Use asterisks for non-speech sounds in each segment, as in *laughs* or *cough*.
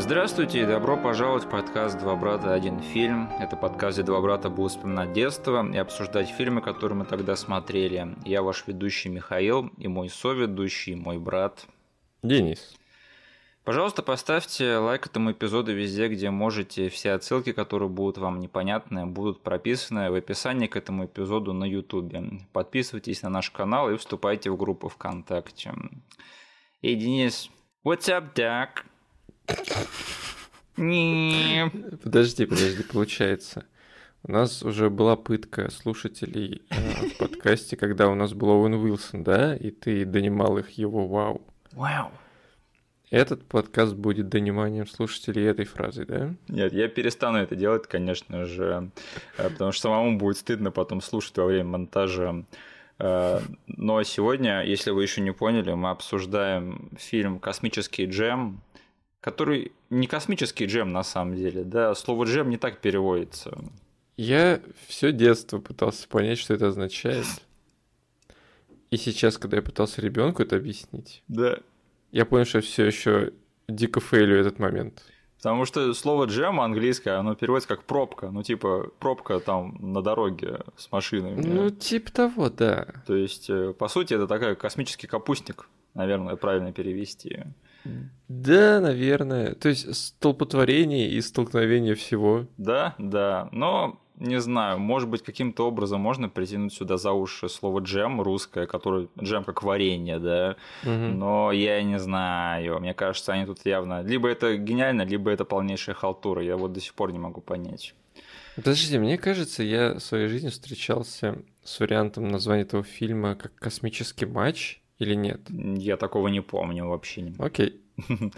Здравствуйте и добро пожаловать в подкаст «Два брата. Один фильм». Это подкаст, где два брата будут вспоминать детство и обсуждать фильмы, которые мы тогда смотрели. Я ваш ведущий Михаил и мой соведущий, мой брат Денис. Пожалуйста, поставьте лайк этому эпизоду везде, где можете. Все отсылки, которые будут вам непонятны, будут прописаны в описании к этому эпизоду на YouTube. Подписывайтесь на наш канал и вступайте в группу ВКонтакте. Эй, Денис, what's up, Doc? Подожди, подожди, получается. У нас уже была пытка слушателей э, в подкасте, когда у нас был Оуэн Уилсон, да? И ты донимал их его вау. Вау. Этот подкаст будет дониманием слушателей этой фразы, да? Нет, я перестану это делать, конечно же, э, потому что самому будет стыдно потом слушать во время монтажа. Э, Но сегодня, если вы еще не поняли, мы обсуждаем фильм «Космический джем», который не космический джем на самом деле, да, слово джем не так переводится. Я все детство пытался понять, что это означает. И сейчас, когда я пытался ребенку это объяснить, Да. я понял, что все еще дико фейлю этот момент. Потому что слово джем английское, оно переводится как пробка. Ну, типа, пробка там на дороге с машинами. Ну, типа того, да. То есть, э, по сути, это такой космический капустник, наверное, правильно перевести. Да, наверное. То есть столпотворение и столкновение всего. Да, да. Но не знаю, может быть, каким-то образом можно притянуть сюда за уши слово джем русское, которое джем как варенье, да. Мгм. Но я не знаю. Мне кажется, они тут явно. Либо это гениально, либо это полнейшая халтура. Я вот до сих пор не могу понять. Подожди, мне кажется, я в своей жизни встречался с вариантом названия этого фильма как «Космический матч» или нет? Я такого не помню вообще. не- Окей. *laughs*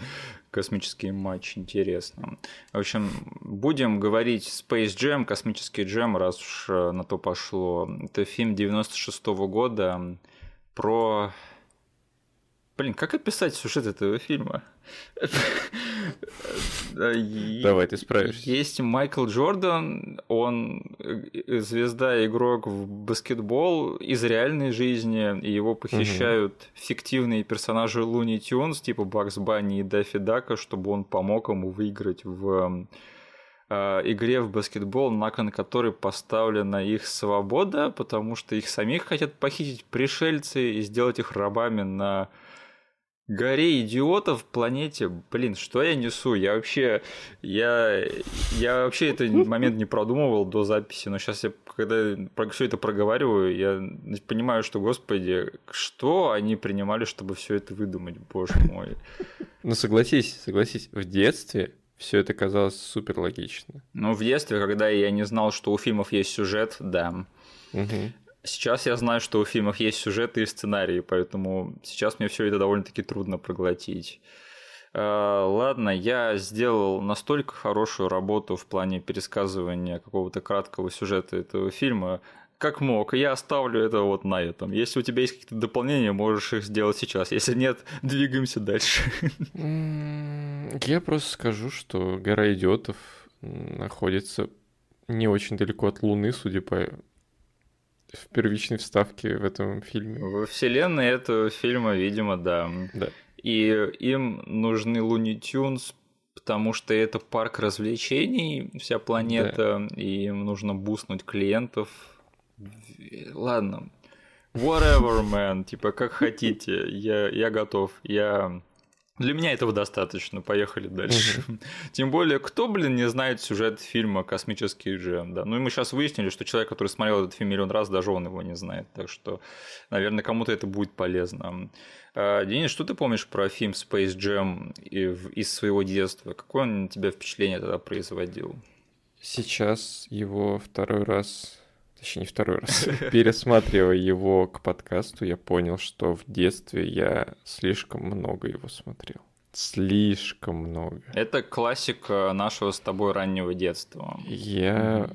Космический матч, интересно. В общем, будем говорить Space Jam, космический джем, раз уж э, на то пошло. Это фильм 96 года про... Блин, как описать сюжет этого фильма? *laughs* Давай, ты справишься. Есть Майкл Джордан, он э, звезда, игрок в баскетбол из реальной жизни, и его похищают фиктивные персонажи Луни Тюнс, типа Бакс Банни и Даффи Дака, чтобы он помог ему выиграть в э, игре в баскетбол, на кон которой поставлена их свобода, потому что их самих хотят похитить пришельцы и сделать их рабами на горе идиотов планете. Блин, что я несу? Я вообще, я, я вообще этот момент не продумывал до записи, но сейчас я, когда все это проговариваю, я понимаю, что, господи, что они принимали, чтобы все это выдумать, боже мой. Ну согласись, согласись, в детстве все это казалось супер логично. Ну, в детстве, когда я не знал, что у фильмов есть сюжет, да. Мгм. Сейчас я знаю, что у фильмов есть сюжеты и сценарии, поэтому сейчас мне все это довольно-таки трудно проглотить. Э, Ладно, я сделал настолько хорошую работу в плане пересказывания какого-то краткого сюжета этого фильма, как мог. Я оставлю это вот на этом. Если у тебя есть какие-то дополнения, можешь их сделать сейчас. Если нет, *laughs* двигаемся дальше. Я просто скажу, что гора идиотов находится не очень далеко от Луны, судя по в первичной вставке в этом фильме. Во вселенной этого фильма, видимо, да. Да. И им нужны Луни Тюнс, потому что это парк развлечений, вся планета, и им нужно буснуть клиентов. Ладно. Whatever, *laughs* man. Типа, как хотите. Я, я готов. Я... Для меня этого достаточно. Поехали дальше. *laughs* Тем более, кто, блин, не знает сюжет фильма «Космический джем», да? Ну и мы сейчас выяснили, что человек, который смотрел этот фильм миллион раз, даже он его не знает. Так что, наверное, кому-то это будет полезно. А, Денис, что ты помнишь про фильм Space Jam из своего детства? Какое он на тебя впечатление тогда производил? Сейчас его второй раз, точнее не второй раз, *laughs* пересматривая его к подкасту, я понял, что в детстве я слишком много его смотрел. Слишком много. Это классика нашего с тобой раннего детства. Я,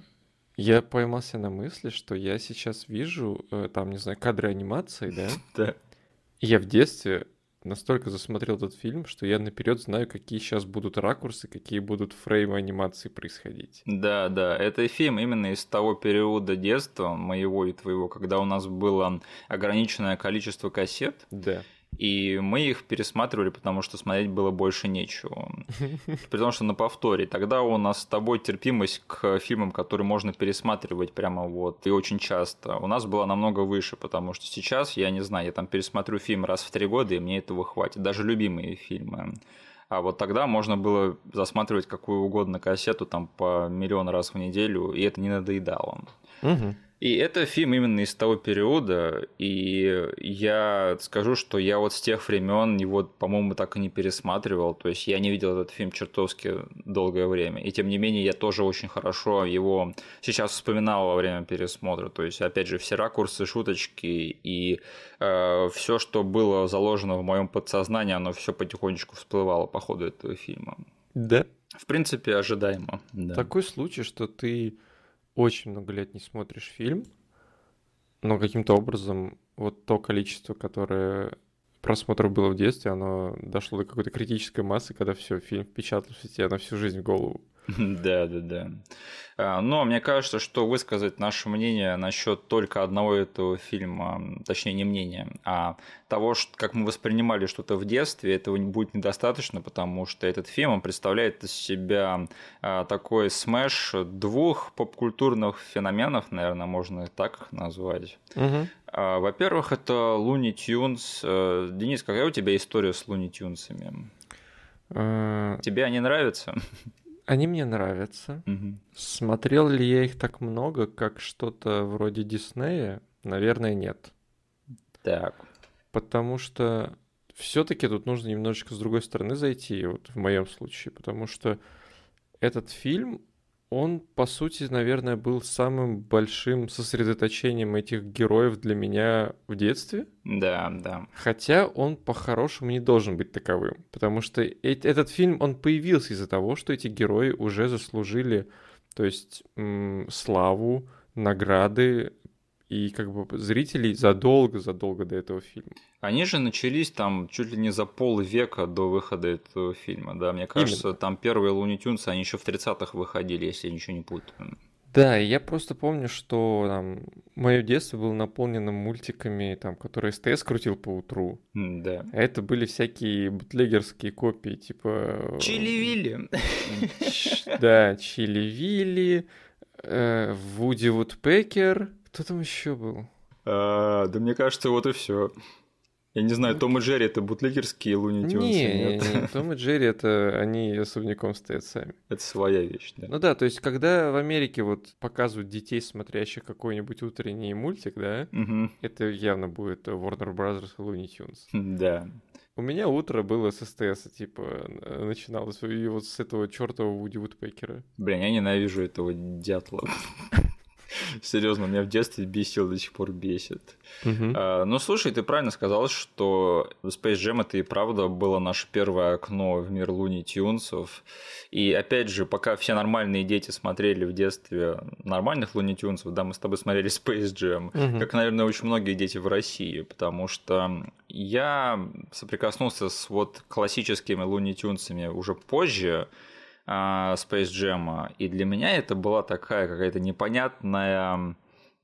я поймался на мысли, что я сейчас вижу э, там, не знаю, кадры анимации, да? *laughs* Да. Я в детстве настолько засмотрел этот фильм, что я наперед знаю, какие сейчас будут ракурсы, какие будут фреймы анимации происходить. Да, да, это фильм именно из того периода детства моего и твоего, когда у нас было ограниченное количество кассет, Да. И мы их пересматривали, потому что смотреть было больше нечего. *laughs* При что на повторе. Тогда у нас с тобой терпимость к фильмам, которые можно пересматривать прямо вот и очень часто, у нас была намного выше, потому что сейчас, я не знаю, я там пересмотрю фильм раз в три года, и мне этого хватит. Даже любимые фильмы. А вот тогда можно было засматривать какую угодно кассету там по миллион раз в неделю, и это не надоедало. Угу. И это фильм именно из того периода, и я скажу, что я вот с тех времен его, по-моему, так и не пересматривал, то есть я не видел этот фильм чертовски долгое время, и тем не менее я тоже очень хорошо его сейчас вспоминал во время пересмотра, то есть опять же все ракурсы, шуточки и э, все, что было заложено в моем подсознании, оно все потихонечку всплывало по ходу этого фильма. Да. В принципе, ожидаемо. Да. Такой случай, что ты очень много лет не смотришь фильм, но каким-то образом вот то количество, которое просмотров было в детстве, оно дошло до какой-то критической массы, когда все, фильм впечатался тебе на всю жизнь в голову. *laughs* Да, да, да. А, но мне кажется, что высказать наше мнение насчет только одного этого фильма, точнее не мнение, а того, как мы воспринимали что-то в детстве, этого будет недостаточно, потому что этот фильм он представляет из себя а, такой смеш двух попкультурных феноменов, наверное, можно так назвать. Угу. Во-первых, это Луни Тюнс. Э, Денис, какая у тебя история с Луни Тюнсами? А, Тебе они нравятся? *laughs* Они мне нравятся. Угу. Смотрел ли я их так много, как что-то вроде Диснея? Наверное, нет. Так. Потому что все-таки тут нужно немножечко с другой стороны зайти, вот в моем случае, потому что этот фильм, он, по сути, наверное, был самым большим сосредоточением этих героев для меня в детстве. Да, да. Хотя он по-хорошему не должен быть таковым, потому что этот фильм, он появился из-за того, что эти герои уже заслужили, то есть м- славу, награды, и как бы зрителей задолго-задолго до этого фильма. Они же начались там чуть ли не за полвека до выхода этого фильма, да, мне кажется, Именно. там первые Луни Тюнсы, они еще в 30-х выходили, если я ничего не путаю. Да, я просто помню, что там мое детство было наполнено мультиками, там, которые СТС крутил по утру. Да. А это были всякие бутлегерские копии, типа... Чили-Вилли. Да, Чили-Вилли, э, Вуди Вудпекер, кто там еще был? А, да мне кажется, вот и все. Я не знаю, Том и Джерри это бутлегерские Луни Тюнсы, не, нет? Не, Том и Джерри это они особняком стоят сами. Это своя вещь, да. Ну да, то есть когда в Америке вот показывают детей, смотрящих какой-нибудь утренний мультик, да, угу. это явно будет Warner Brothers и Looney Tunes. Да. У меня утро было с СТС, типа, начиналось и вот с этого чертового Вуди Вудпекера. Блин, я ненавижу этого дятла. *laughs* Серьезно, меня в детстве бесил, до сих пор бесит. Угу. А, ну, слушай, ты правильно сказал, что Space Jam это и правда было наше первое окно в мир Луни Тюнсов. И опять же, пока все нормальные дети смотрели в детстве нормальных Луни Тюнсов, да, мы с тобой смотрели Space Jam, угу. как, наверное, очень многие дети в России, потому что я соприкоснулся с вот классическими Луни Тюнсами уже позже, Space Jam. И для меня это была такая какая-то непонятная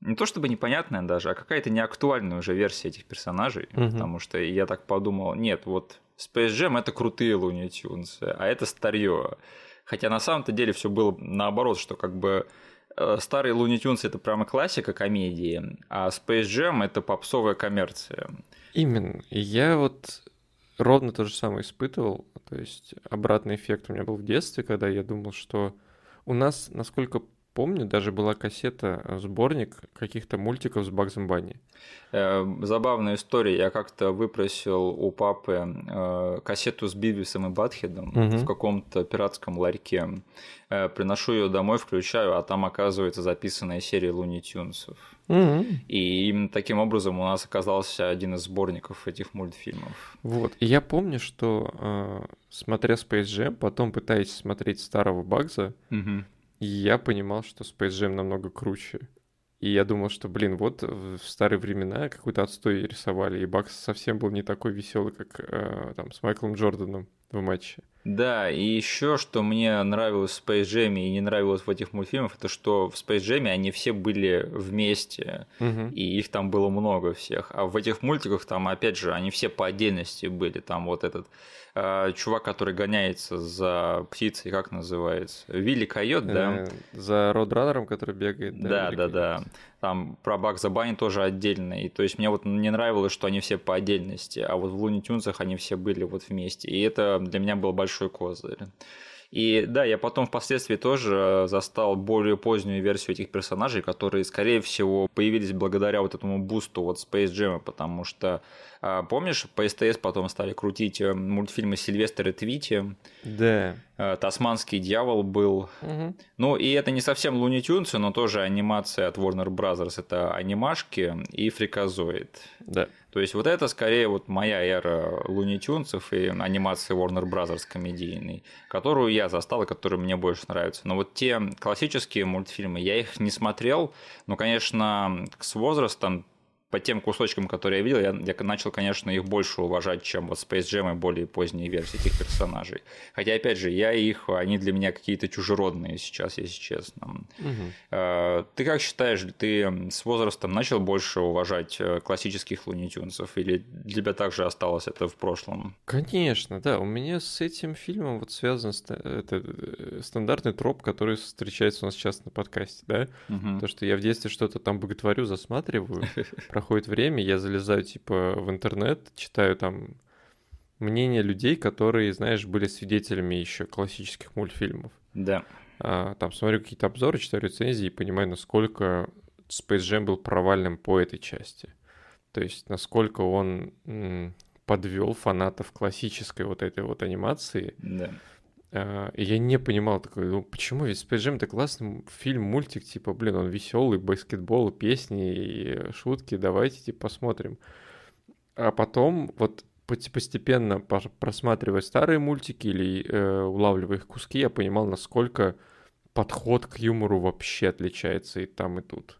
не то чтобы непонятная даже, а какая-то неактуальная уже версия этих персонажей, угу. потому что я так подумал, нет, вот Space Jam это крутые Looney Tunes, а это старье. Хотя на самом-то деле все было наоборот, что как бы э, старые Looney Tunes это прямо классика комедии, а Space Jam это попсовая коммерция. Именно. Я вот ровно то же самое испытывал. То есть обратный эффект у меня был в детстве, когда я думал, что у нас, насколько помню, даже была кассета, э, сборник каких-то мультиков с Багзом Банни. Э, забавная история. Я как-то выпросил у папы э, кассету с Бивисом и Батхедом угу. в каком-то пиратском ларьке. Приношу ее домой, включаю, а там оказывается записанная серия Луни Тюнсов. Угу. И именно таким образом у нас оказался один из сборников этих мультфильмов. Вот. И я помню, что смотря Space Jam, потом пытаясь смотреть старого Багза, угу я понимал, что Space Jam намного круче. И я думал, что, блин, вот в старые времена какой-то отстой рисовали, и Бакс совсем был не такой веселый, как э, там с Майклом Джорданом в матче. Да, и еще, что мне нравилось в Space Jam и не нравилось в этих мультфильмах, это что в Space Jam они все были вместе, угу. и их там было много всех. А в этих мультиках там, опять же, они все по отдельности были. Там вот этот э, чувак, который гоняется за птицей, как называется? Вилли Койот, да? Э, за Родранером, который бегает. Да, да, да. да. Там про Бакса Банни тоже отдельно. И то есть мне вот не нравилось, что они все по отдельности, а вот в Луни Тюнсах они все были вот вместе. И это для меня был большой козырь. И да, я потом впоследствии тоже застал более позднюю версию этих персонажей, которые, скорее всего, появились благодаря вот этому бусту вот Space Jam, потому что помнишь, по СТС потом стали крутить э, мультфильмы Сильвестра Твити. Да. Э, Тасманский дьявол был. Угу. Ну, и это не совсем Луни Тюнсы, но тоже анимация от Warner Brothers. Это анимашки и фриказоид. Да. То есть вот это скорее вот моя эра Луни Тюнсов и анимации Warner Brothers комедийной, которую я застал и которая мне больше нравится. Но вот те классические мультфильмы, я их не смотрел, но, конечно, с возрастом по тем кусочкам, которые я видел, я, я начал, конечно, их больше уважать, чем вот Space Jam и более поздние версии этих персонажей. Хотя, опять же, я их, они для меня какие-то чужеродные сейчас, если честно. Угу. Ты как считаешь, ты с возрастом начал больше уважать э, классических лунитюнцев, или для тебя также осталось это в прошлом? Конечно, да. У меня с этим фильмом вот связан это, э, стандартный троп, который встречается у нас сейчас на подкасте, да? Угу. То, что я в детстве что-то там боготворю, засматриваю, *laughs* проходит время, я залезаю типа в интернет, читаю там мнения людей, которые, знаешь, были свидетелями еще классических мультфильмов. Да. А, там смотрю какие-то обзоры, читаю рецензии и понимаю, насколько Space Jam был провальным по этой части. То есть, насколько он подвел фанатов классической вот этой вот анимации. Да. А, я не понимал такой, ну почему ведь Space Jam это классный фильм, мультик, типа, блин, он веселый, баскетбол, песни и шутки, давайте типа посмотрим. А потом вот постепенно просматривая старые мультики или э, улавливая их куски, я понимал, насколько подход к юмору вообще отличается и там, и тут.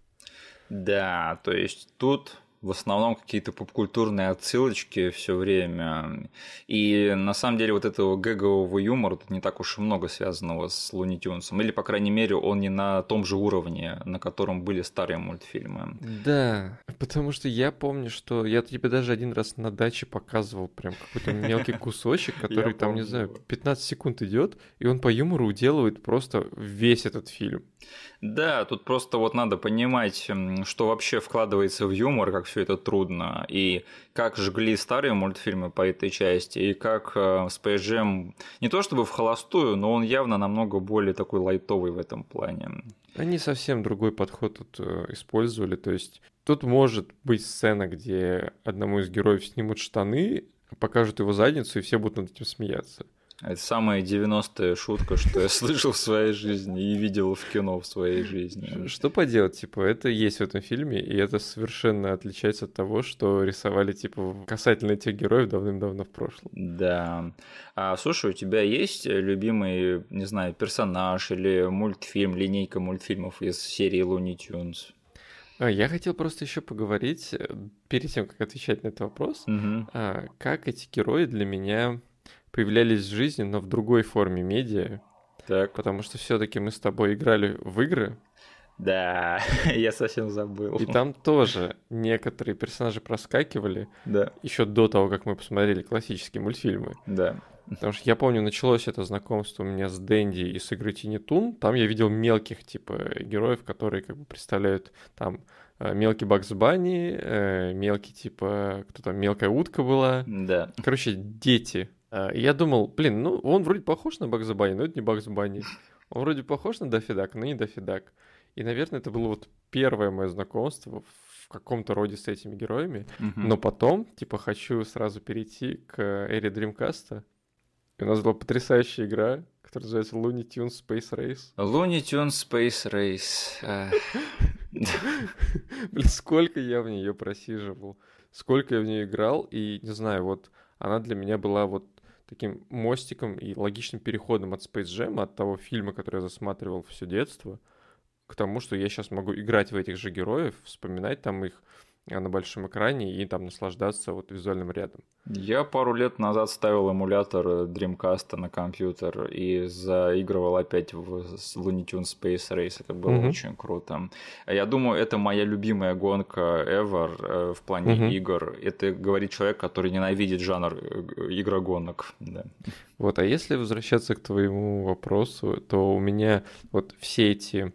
Да, то есть тут в основном какие-то попкультурные отсылочки все время. И на самом деле вот этого гэгового юмора тут не так уж и много связанного с Луни Тюнсом. Или, по крайней мере, он не на том же уровне, на котором были старые мультфильмы. Да, потому что я помню, что я тебе даже один раз на даче показывал прям какой-то мелкий кусочек, *laughs* который там, не знаю, 15 секунд идет, и он по юмору уделывает просто весь этот фильм. Да, тут просто вот надо понимать, что вообще вкладывается в юмор, как все это трудно, и как жгли старые мультфильмы по этой части, и как э, Space Jam не то чтобы в холостую, но он явно намного более такой лайтовый в этом плане. Они совсем другой подход тут э, использовали, то есть тут может быть сцена, где одному из героев снимут штаны, покажут его задницу, и все будут над этим смеяться. Это самая 90-я шутка, что я *laughs* слышал в своей жизни и видел в кино в своей жизни. Что поделать, типа, это есть в этом фильме, и это совершенно отличается от того, что рисовали, типа, касательно этих героев давным-давно в прошлом. Да. А, слушай, у тебя есть любимый, не знаю, персонаж или мультфильм, линейка мультфильмов из серии Looney Tunes? А, я хотел просто еще поговорить, э, перед тем, как отвечать на этот вопрос, угу. как эти герои для меня появлялись в жизни, но в другой форме медиа. Так. Потому что все-таки мы с тобой играли в игры. Да, *laughs* я совсем забыл. И там тоже некоторые персонажи проскакивали. Да. Еще до того, как мы посмотрели классические мультфильмы. Да. Потому что я помню, началось это знакомство у меня с Дэнди из игры Тини Тун. Там я видел мелких, типа, героев, которые как бы представляют там э, мелкий Бакс Банни, э, мелкий, типа, кто там, мелкая утка была. Да. Короче, дети а, я думал, блин, ну он вроде похож на Бакс Банни, но это не Бакс Банни. Он вроде похож на Дафидак, но не Дафидак. И, наверное, это было вот первое мое знакомство в каком-то роде с этими героями. Uh-huh. Но потом, типа, хочу сразу перейти к эре. И у нас была потрясающая игра, которая называется Looney Tunes Space Race. Looney Tunes Space Race. Блин, сколько я в нее просиживал, сколько я в нее играл, и, не знаю, вот она для меня была вот таким мостиком и логичным переходом от Space Jam, от того фильма, который я засматривал все детство, к тому, что я сейчас могу играть в этих же героев, вспоминать там их на большом экране и там наслаждаться вот визуальным рядом. Я пару лет назад ставил эмулятор Dreamcast на компьютер и заигрывал опять в Looney Tunes Space Race. Это было mm-hmm. очень круто. Я думаю, это моя любимая гонка ever э, в плане mm-hmm. игр. Это говорит человек, который ненавидит жанр э, игрогонок. Да. Вот, а если возвращаться к твоему вопросу, то у меня вот все эти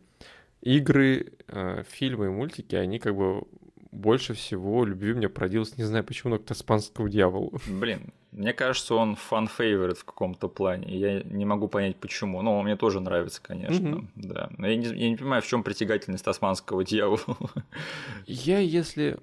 игры, э, фильмы и мультики, они как бы больше всего любви мне продилось, не знаю почему, но к Таспанскому дьяволу. *laughs* Блин, мне кажется, он фан фейворит в каком-то плане. Я не могу понять, почему. Но он мне тоже нравится, конечно. Mm-hmm. Да. Но я не, я не понимаю, в чем притягательность Тасманского дьявола. *laughs* Я, если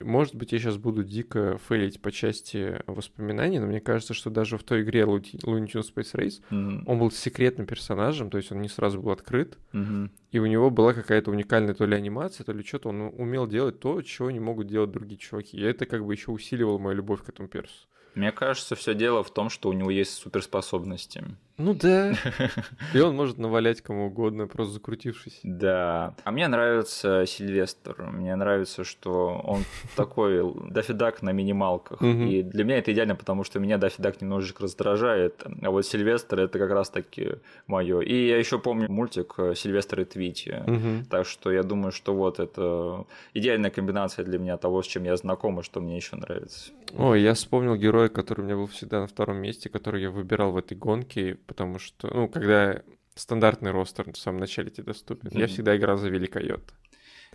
может быть, я сейчас буду дико фейлить по части воспоминаний, но мне кажется, что даже в той игре Looney Tunes Space Race mm-hmm. он был секретным персонажем, то есть он не сразу был открыт, mm-hmm. и у него была какая-то уникальная то ли анимация, то ли что-то, он умел делать то, чего не могут делать другие чуваки. И это как бы еще усиливало мою любовь к этому персу. Мне кажется, все дело в том, что у него есть суперспособности. Ну да. *laughs* И он может навалять кому угодно, просто закрутившись. Да. А мне нравится Сильвестр. Мне нравится, что он такой дофидак на минималках. И для меня это идеально, потому что меня дофидак немножечко раздражает. А вот Сильвестр это как раз таки мое. И я еще помню мультик Сильвестр и Твити. Так что я думаю, что вот это идеальная комбинация для меня того, с чем я знаком и что мне еще нравится. Ой, я вспомнил героя, который у меня был всегда на втором месте, который я выбирал в этой гонке потому что, ну, когда стандартный ростер в самом начале тебе доступен, mm-hmm. я всегда играл за Великойот.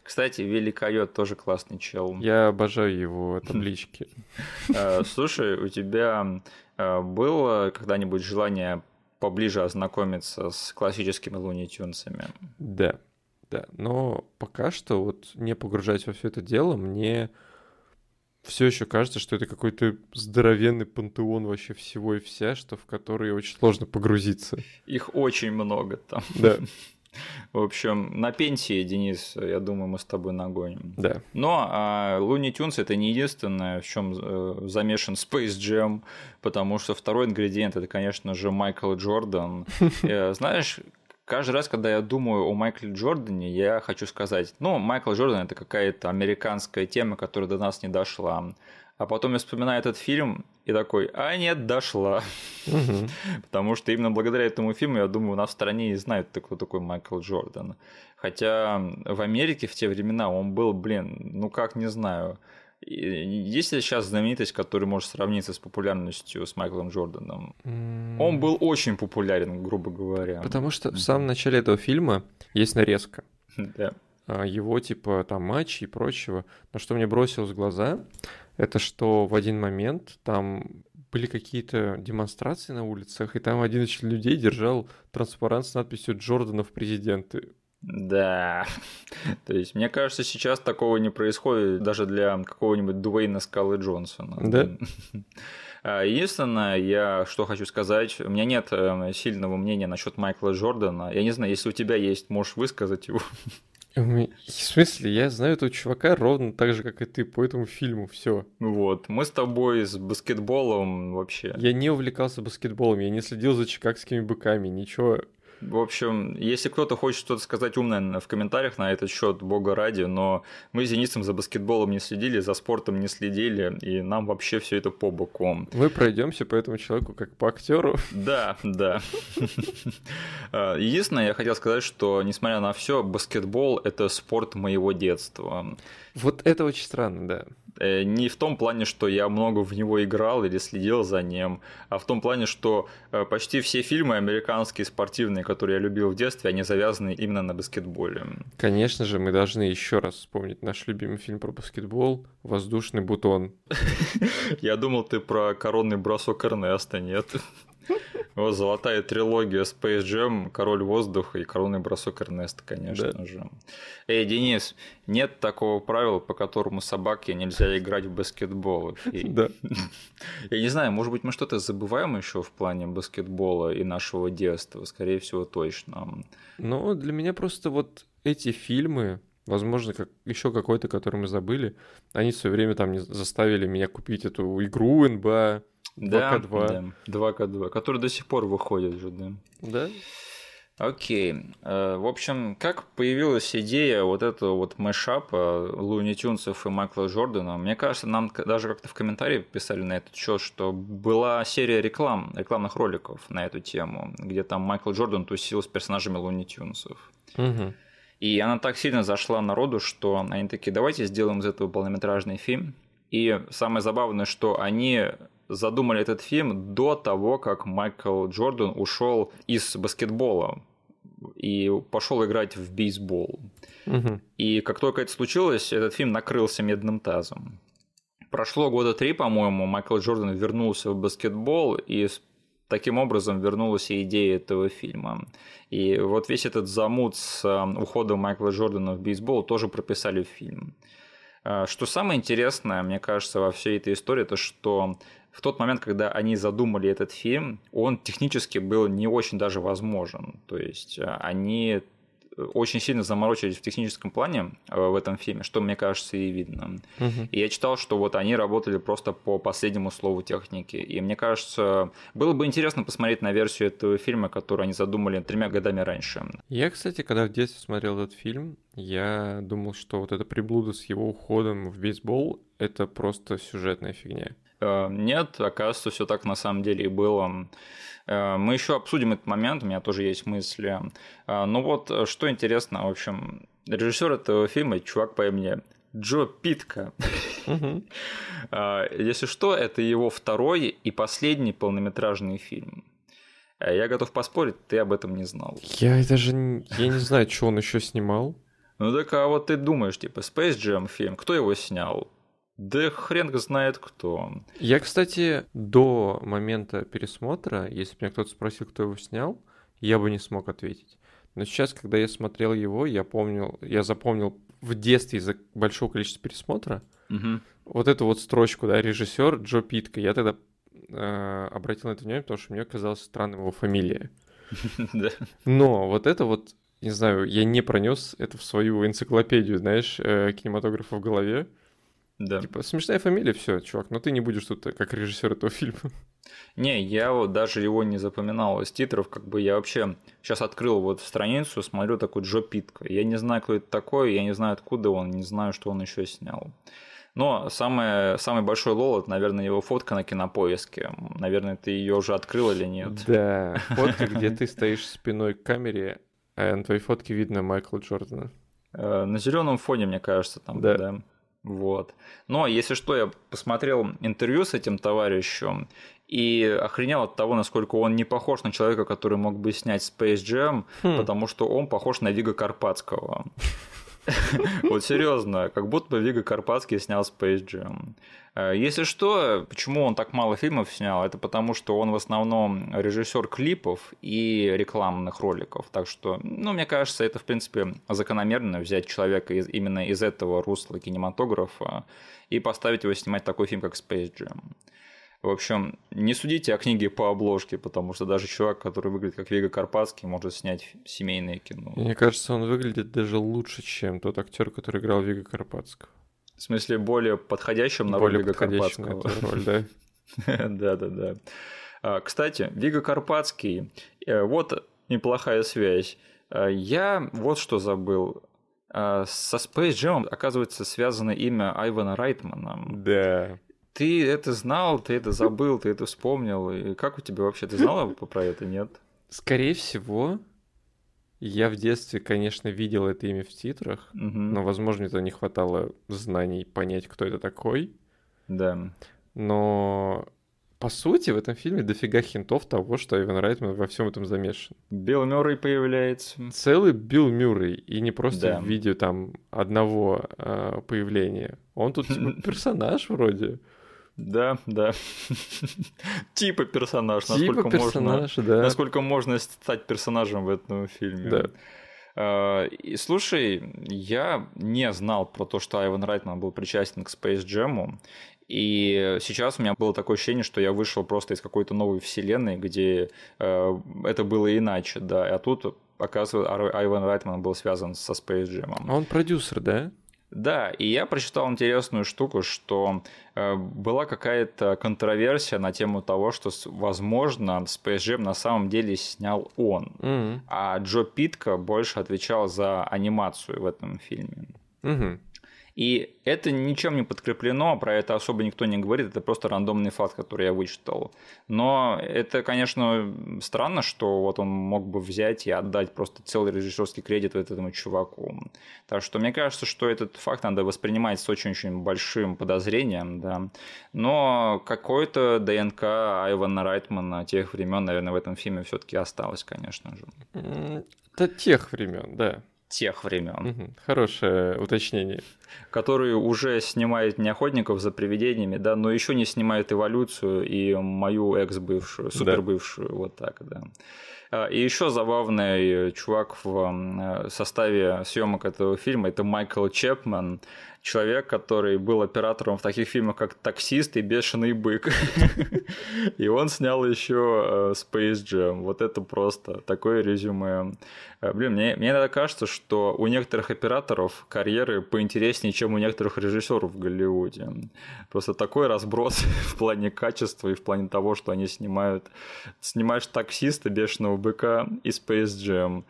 Кстати, Великойот тоже классный чел. Я обожаю его *laughs* таблички. А, слушай, у тебя а, было когда-нибудь желание поближе ознакомиться с классическими Луни Тюнсами? Да, да. Но пока что вот не погружать во все это дело, мне все еще кажется, что это какой-то здоровенный пантеон вообще всего и вся, что в который очень сложно погрузиться. Их очень много там. Да. *laughs* В общем, на пенсии, Денис, я думаю, мы с тобой нагоним. Да. Но а, Looney Tunes это не единственное, в чем э, замешан Space Jam, потому что второй ингредиент это, конечно же, Майкл Джордан. *laughs* Э, знаешь, каждый раз, когда я думаю о Майкле Джордане, я хочу сказать, ну, Майкл Джордан это какая-то американская тема, которая до нас не дошла. А потом я вспоминаю этот фильм и такой, а нет, дошла. *laughs* Потому что именно благодаря этому фильму, я думаю, у нас в стране и знают, кто такой Майкл Джордан. Хотя в Америке в те времена он был, блин, ну как, не знаю, есть ли сейчас знаменитость, которая может сравниться с популярностью с Майклом Джорданом? Mm. Он был очень популярен, грубо говоря. Потому что в самом начале этого фильма есть нарезка. *laughs* Да. А, его типа там матчи и прочего. Но что мне бросилось в глаза, это что в один момент там были какие-то демонстрации на улицах, и там один из людей держал транспарант с надписью «Джорданов президенты». Да. *laughs* То есть, мне кажется, сейчас такого не происходит даже для какого-нибудь Дуэйна Скалы Джонсона. Да. *laughs* А, единственное, я что хочу сказать, у меня нет эм, сильного мнения насчет Майкла Джордана. Я не знаю, если у тебя есть, можешь высказать его. *laughs* В смысле, я знаю этого чувака ровно так же, как и ты, по этому фильму, все. Вот, мы с тобой с баскетболом вообще. Я не увлекался баскетболом, я не следил за чикагскими быками, ничего в общем, если кто-то хочет что-то сказать умное в комментариях на этот счет, бога ради, но мы с Денисом за баскетболом не следили, за спортом не следили, и нам вообще все это по боку. Мы пройдемся по этому человеку как по актеру. Да, да. Единственное, я хотел сказать, что несмотря на все, баскетбол это спорт моего детства. Вот это очень странно, да. Э, не в том плане, что я много в него играл или следил за ним, а в том плане, что э, почти все фильмы американские спортивные, которые я любил в детстве, они завязаны именно на баскетболе. Конечно же, мы должны еще раз вспомнить наш любимый фильм про баскетбол «Воздушный бутон». *laughs* Я думал, ты про коронный бросок Эрнеста, нет? *laughs* Вот золотая трилогия Space Jam, Король воздуха и Коронный бросок Эрнеста, конечно да. же. Эй, Денис, нет такого правила, по которому собаке нельзя играть в баскетбол. И... *laughs* Да. Я не знаю, может быть, мы что-то забываем еще в плане баскетбола и нашего детства. Скорее всего, точно. Ну, для меня просто вот эти фильмы, Возможно, как еще какой-то, который мы забыли. Они все время там заставили меня купить эту игру НБА, 2К2. Да, 2К2, который до сих пор выходит же, да. Да? Окей. Э, в общем, как появилась идея вот этого вот мэшапа Луни Тюнсов и Майкла Джордана? Мне кажется, нам даже как-то в комментарии писали на этот счет, что была серия реклам, рекламных роликов на эту тему, где там Майкл Джордан тусил с персонажами Луни Тюнсов. Угу. И она так сильно зашла народу, что они такие, давайте сделаем из этого полнометражный фильм. И самое забавное, что они задумали этот фильм до того, как Майкл Джордан ушел из баскетбола и пошел играть в бейсбол. Угу. И как только это случилось, этот фильм накрылся медным тазом. Прошло года три, по-моему, Майкл Джордан вернулся в баскетбол, и таким образом вернулась и идея этого фильма. И вот весь этот замут с э, уходом Майкла Джордана в бейсбол тоже прописали в фильм. Э, что самое интересное, мне кажется, во всей этой истории, это что в тот момент, когда они задумали этот фильм, он технически был не очень даже возможен. То есть э, они очень сильно заморочились в техническом плане э, в этом фильме, что, мне кажется, и видно. Угу. И я читал, что вот они работали просто по последнему слову техники. И мне кажется, было бы интересно посмотреть на версию этого фильма, которую они задумали тремя годами раньше. Я, кстати, когда в детстве смотрел этот фильм, я думал, что вот эта приблуда с его уходом в бейсбол — это просто сюжетная фигня. Э, нет, оказывается, все так на самом деле и было. Э, мы еще обсудим этот момент, у меня тоже есть мысли. Э, ну вот, что интересно, в общем, режиссер этого фильма, чувак по имени Джо Питка. *laughs* Если что, это его второй и последний полнометражный фильм. Я готов поспорить, ты об этом не знал. Я даже я не знаю, что он еще снимал. Ну так а вот ты думаешь, типа, Space Jam фильм, кто его снял? Да хрен знает кто. Я, кстати, до момента пересмотра, если бы меня кто-то спросил, кто его снял, я бы не смог ответить. Но сейчас, когда я смотрел его, я помнил, я запомнил в детстве из-за большого количества пересмотра угу. вот эту вот строчку, да, режиссер Джо Питка. Я тогда э, обратил на это внимание, потому что мне казалось странным его фамилия. *laughs* Но вот это вот, не знаю, я не пронес это в свою энциклопедию, знаешь, э, кинематографа в голове. Да. Типа, смешная фамилия, все, чувак, но ты не будешь тут как режиссер этого фильма. Не, я вот даже его не запоминал из титров, как бы я вообще сейчас открыл вот страницу, смотрю такой Джо Питка. Я не знаю, кто это такой, я не знаю, откуда он, не знаю, что он еще снял. Но самое, самый большой лол, это, наверное, его фотка на кинопоиске. Наверное, ты ее уже открыл или нет? Да, фотка, где ты стоишь спиной к камере, а на твоей фотке видно Майкла Джордана. Э, на зеленом фоне, мне кажется, там, да. Вот. Но, если что, я посмотрел интервью с этим товарищем и охренел от того, насколько он не похож на человека, который мог бы снять Space Jam, хм. потому что он похож на Вига Карпатского. *laughs* Вот серьезно, как будто бы Вига Карпатский снял Space Jam. Э, если что, почему он так мало фильмов снял, это потому что он в основном режиссер клипов и рекламных роликов. Так что, ну, мне кажется, это, в принципе, закономерно взять человека из, именно из этого русла кинематографа и поставить его снимать такой фильм, как Space Jam. В общем, не судите о книге по обложке, потому что даже чувак, который выглядит как Вега Карпатский, может снять семейное кино. Мне кажется, он выглядит даже лучше, чем тот актер, который играл Вега Карпатского. В смысле, более подходящим на роль Вига Карпатского. роль, да. *laughs* Да-да-да. А, кстати, Вига Карпатский, э, вот неплохая связь. А, я вот что забыл. А, со Space Jam, оказывается, связано имя Айвана Райтмана. Да. Ты это знал, ты это забыл, ты это вспомнил. И как у тебя вообще? Ты знал про это, нет? Скорее всего, я в детстве, конечно, видел это имя в титрах, угу. но, возможно, это не хватало знаний понять, кто это такой. Да. Но по сути, в этом фильме дофига хинтов того, что Иван Райтман во всем этом замешан. Билл Мюррей появляется. Целый Билл Мюррей, и не просто да. в виде там одного э, появления. Он тут типа *laughs* персонаж вроде. Да, да. *laughs* типа персонаж, типа насколько персонаж, можно, да. насколько можно стать персонажем в этом фильме. Да. А, и слушай, я не знал про то, что Айван Райтман был причастен к Space Jam. И сейчас у меня было такое ощущение, что я вышел просто из какой-то новой вселенной, где э, это было иначе, да. А тут, оказывается, Айван Райтман был связан со Space Jam. А он продюсер, да? Да, и я прочитал интересную штуку, что э, была какая-то контроверсия на тему того, что, возможно, Space Jam на самом деле снял он, mm-hmm. а Джо Питка больше отвечал за анимацию в этом фильме. Mm-hmm. И это ничем не подкреплено, про это особо никто не говорит, это просто рандомный факт, который я вычитал. Но это, конечно, странно, что вот он мог бы взять и отдать просто целый режиссерский кредит этому чуваку. Так что мне кажется, что этот факт надо воспринимать с очень-очень большим подозрением, да. Но какой-то ДНК Айвана Райтмана тех времен, наверное, в этом фильме все-таки осталось, конечно же. Это тех времен, да тех времен. Хорошее уточнение. Которые уже снимают не охотников за привидениями, да, но еще не снимают эволюцию и мою экс-бывшую, супер-бывшую, да. вот так, да. А, и еще забавный чувак в составе съемок этого фильма это Майкл Чепман, человек, который был оператором в таких фильмах, как «Таксист» и «Бешеный бык». И он снял еще э, Space Jam. Вот это просто такое резюме. Э, блин, мне, мне иногда кажется, что у некоторых операторов карьеры поинтереснее, чем у некоторых режиссеров в Голливуде. Просто такой разброс *laughs* в плане качества и в плане того, что они снимают. Снимаешь «Таксиста», «Бешеного быка» и Space Jam.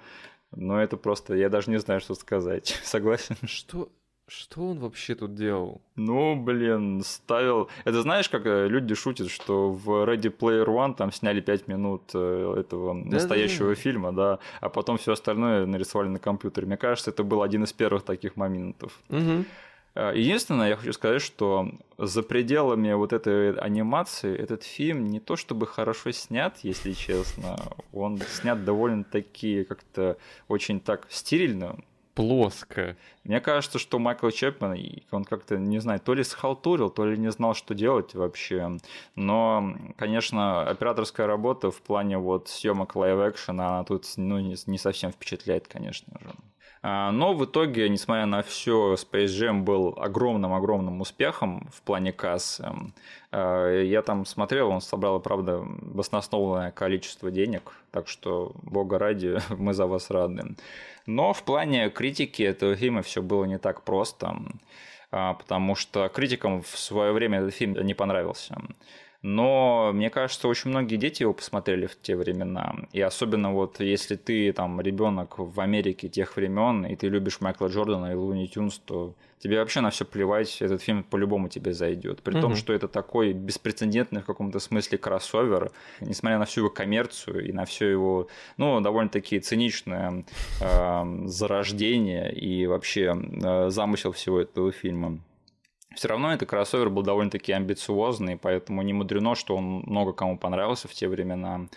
Но это просто, я даже не знаю, что сказать. *laughs* Согласен? Что, что он вообще тут делал? Ну, блин, ставил... Это знаешь, как э, люди шутят, что в Ready Player One там сняли 5 минут э, этого да, настоящего да, да. фильма, да, а потом все остальное нарисовали на компьютере. Мне кажется, это был один из первых таких моментов. Угу. Единственное, я хочу сказать, что за пределами вот этой анимации этот фильм не то чтобы хорошо снят, если честно, он снят довольно-таки как-то очень так стерильно, плоско. Мне кажется, что Майкл Чепман, он как-то, не знаю, то ли схалтурил, то ли не знал, что делать вообще. Но, конечно, операторская работа в плане вот съемок live-action а, она тут ну, не совсем впечатляет, конечно же. А, но в итоге, несмотря на все, Space Jam был огромным-огромным успехом в плане кассы. А, я там смотрел, он собрал, правда, баснословное количество денег, так что, бога ради, *laughs* мы за вас рады. Но в плане критики этого фильма все было не так просто, а, потому что критикам в свое время этот фильм не понравился. Но мне кажется, очень многие дети его посмотрели в те времена. И особенно вот если ты там ребенок в Америке тех времен, и ты любишь Майкла Джордана и Луни Тюнс, то тебе вообще на все плевать, этот фильм по-любому тебе зайдет. При mm-hmm. том, что это такой беспрецедентный в каком-то смысле кроссовер, несмотря на всю его коммерцию и на все его, ну, довольно-таки циничное э, зарождение и вообще э, замысел всего этого фильма все равно этот кроссовер был довольно-таки амбициозный, поэтому не мудрено, что он много кому понравился в те времена.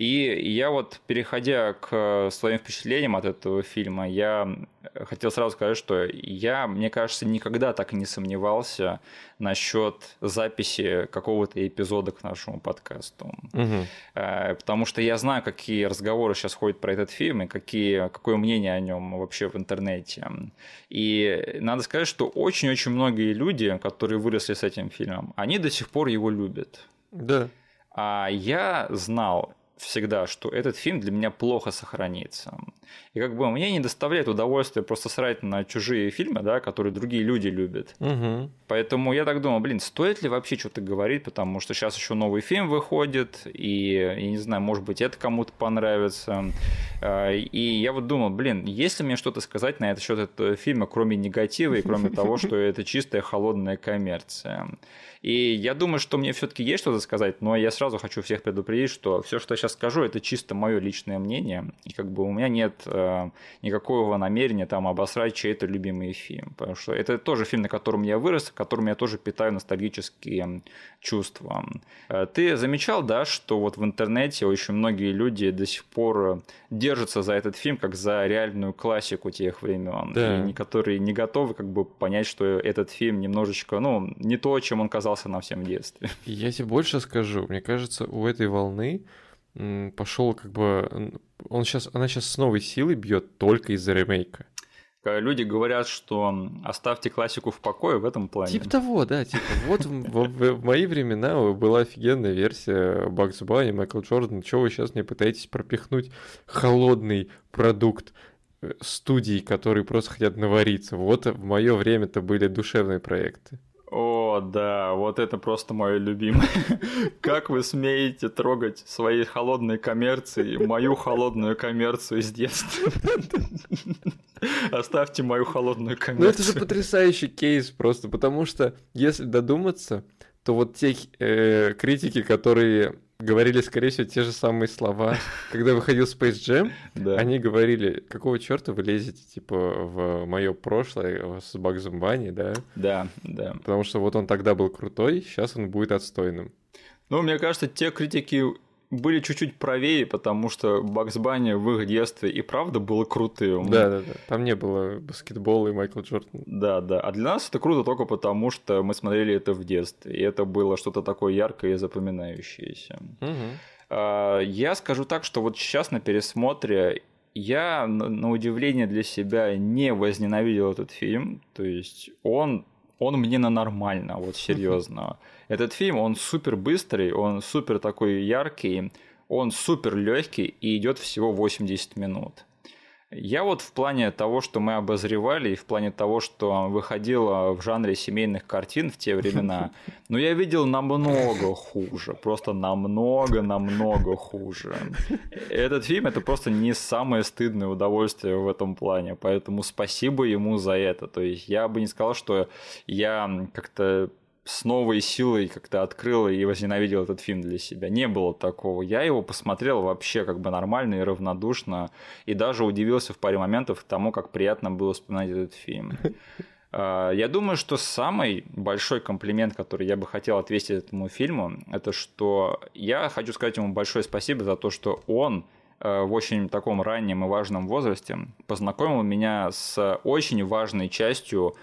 И я вот, переходя к своим впечатлениям от этого фильма, я хотел сразу сказать, что я, мне кажется, никогда так не сомневался насчет записи какого-то эпизода к нашему подкасту. Угу. Потому что я знаю, какие разговоры сейчас ходят про этот фильм и какие, какое мнение о нем вообще в интернете. И надо сказать, что очень-очень многие люди, которые выросли с этим фильмом, они до сих пор его любят. Да. А я знал всегда, что этот фильм для меня плохо сохранится. И как бы мне не доставляет удовольствия просто срать на чужие фильмы, да, которые другие люди любят. Угу. Поэтому я так думал, блин, стоит ли вообще что-то говорить, потому что сейчас еще новый фильм выходит, и я не знаю, может быть, это кому-то понравится. А, и я вот думал, блин, если мне что-то сказать на этот счет этого фильма, кроме негатива и кроме того, что *laughs* это чистая холодная коммерция. И я думаю, что мне все-таки есть что-то сказать, но я сразу хочу всех предупредить, что все, что я сейчас скажу, это чисто мое личное мнение. И как бы у меня нет э, никакого намерения там обосрать чей-то любимый фильм. Потому что это тоже фильм, на котором я вырос, которым я тоже питаю ностальгические чувства. Э, ты замечал, да, что вот в интернете очень многие люди до сих пор держатся за этот фильм как за реальную классику тех времен, да. и которые не готовы как бы понять, что этот фильм немножечко, ну, не то, чем он казался нам всем в детстве. Я тебе больше скажу, мне кажется, у этой волны пошел как бы он сейчас, она сейчас с новой силой бьет только из-за ремейка. Люди говорят, что оставьте классику в покое в этом плане. Типа того, да, типа вот в, в, в мои времена была офигенная версия Бакс Банни, Майкл Джордан, чего вы сейчас мне пытаетесь пропихнуть холодный продукт э, студий, которые просто хотят навариться. Вот в мое время это были душевные проекты. О, да, вот это просто мое любимое. *laughs* Как вы смеете трогать свои холодные коммерции, мою холодную коммерцию из детства? *laughs* Оставьте мою холодную коммерцию. Ну это же потрясающий кейс просто, потому что если додуматься, то вот те э, критики, которые говорили, скорее всего, те же самые слова. Когда выходил Space Jam, да. они говорили, какого черта вы лезете, типа, в мое прошлое с Багзом Банни, да? Да, да. Потому что вот он тогда был крутой, сейчас он будет отстойным. Ну, мне кажется, те критики были чуть-чуть правее, потому что Бакс Банни в их детстве и правда было крутым. Да, да, да. Там не было баскетбола и Майкла Джордана. Да, да. А для нас это круто только потому, что мы смотрели это в детстве. И это было что-то такое яркое и запоминающееся. Угу. Я скажу так, что вот сейчас на пересмотре я, на удивление для себя, не возненавидел этот фильм. То есть он, он мне на нормально, вот *laughs* серьезно. Этот фильм, он супер быстрый, он супер такой яркий, он супер легкий и идет всего 80 минут. Я вот в плане того, что мы обозревали, и в плане того, что выходило в жанре семейных картин в те времена, *laughs* ну, я видел намного хуже, просто намного-намного хуже. Этот фильм – это просто не самое стыдное удовольствие в этом плане, поэтому спасибо ему за это. То есть я бы не сказал, что я как-то с новой силой как-то открыл и возненавидел этот фильм для себя. Не было такого. Я его посмотрел вообще как бы нормально и равнодушно, и даже удивился в паре моментов тому, как приятно было вспоминать этот фильм. *laughs* А, я думаю, что самый большой комплимент, который я бы хотел отвесить этому фильму, это что я хочу сказать ему большое спасибо за то, что он э, в очень таком раннем и важном возрасте познакомил меня с очень важной частью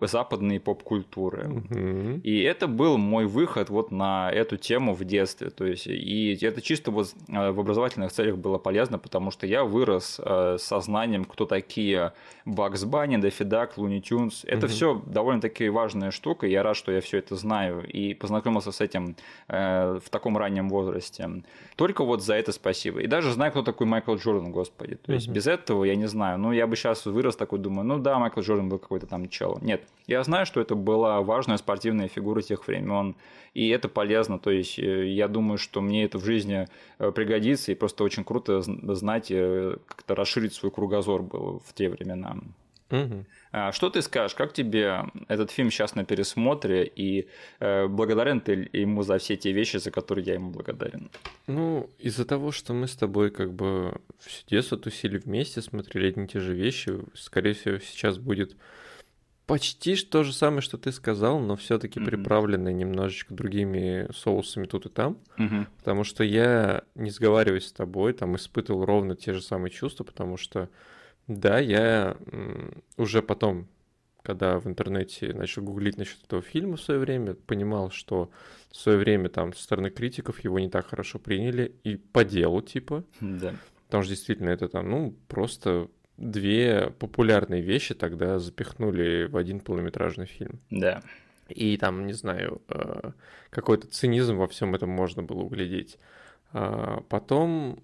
западной поп-культуры. Угу. И это был мой выход вот на эту тему в детстве. То есть, и это чисто вот а, в образовательных целях было полезно, потому что я вырос а, с знанием, кто такие Бакс Банни, Дак, Луни Тюнс. Это угу. все довольно-таки важная штука, я рад, что я все это знаю и познакомился с этим э, в таком раннем возрасте. Только вот за это спасибо. И даже знаю, кто такой Майкл Джордан, господи. То есть угу. без этого я не знаю. Ну, я бы сейчас вырос такой, думаю, ну да, Майкл Джордан был какой-то там чел. Нет, я знаю, что это была важная спортивная фигура тех времен, и это полезно. То есть э, я думаю, что мне это в жизни э, пригодится, и просто очень круто знать, э, как-то расширить свой кругозор был в те времена. Угу. Что ты скажешь, как тебе этот фильм сейчас на пересмотре, и благодарен ты ему за все те вещи, за которые я ему благодарен? Ну, из-за того, что мы с тобой как бы все детство тусили вместе, смотрели одни и те же вещи, скорее всего, сейчас будет почти то же самое, что ты сказал, но все-таки mm-hmm. приправленное немножечко другими соусами тут и там. Mm-hmm. Потому что я, не сговариваясь с тобой, там испытывал ровно те же самые чувства, потому что, да, я уже потом, когда в интернете начал гуглить насчет этого фильма в свое время, понимал, что в свое время там со стороны критиков его не так хорошо приняли и по делу, типа. Да. Потому что действительно это там, ну, просто две популярные вещи тогда запихнули в один полнометражный фильм. Да. И там, не знаю, э, какой-то цинизм во всем этом можно было углядеть. А потом,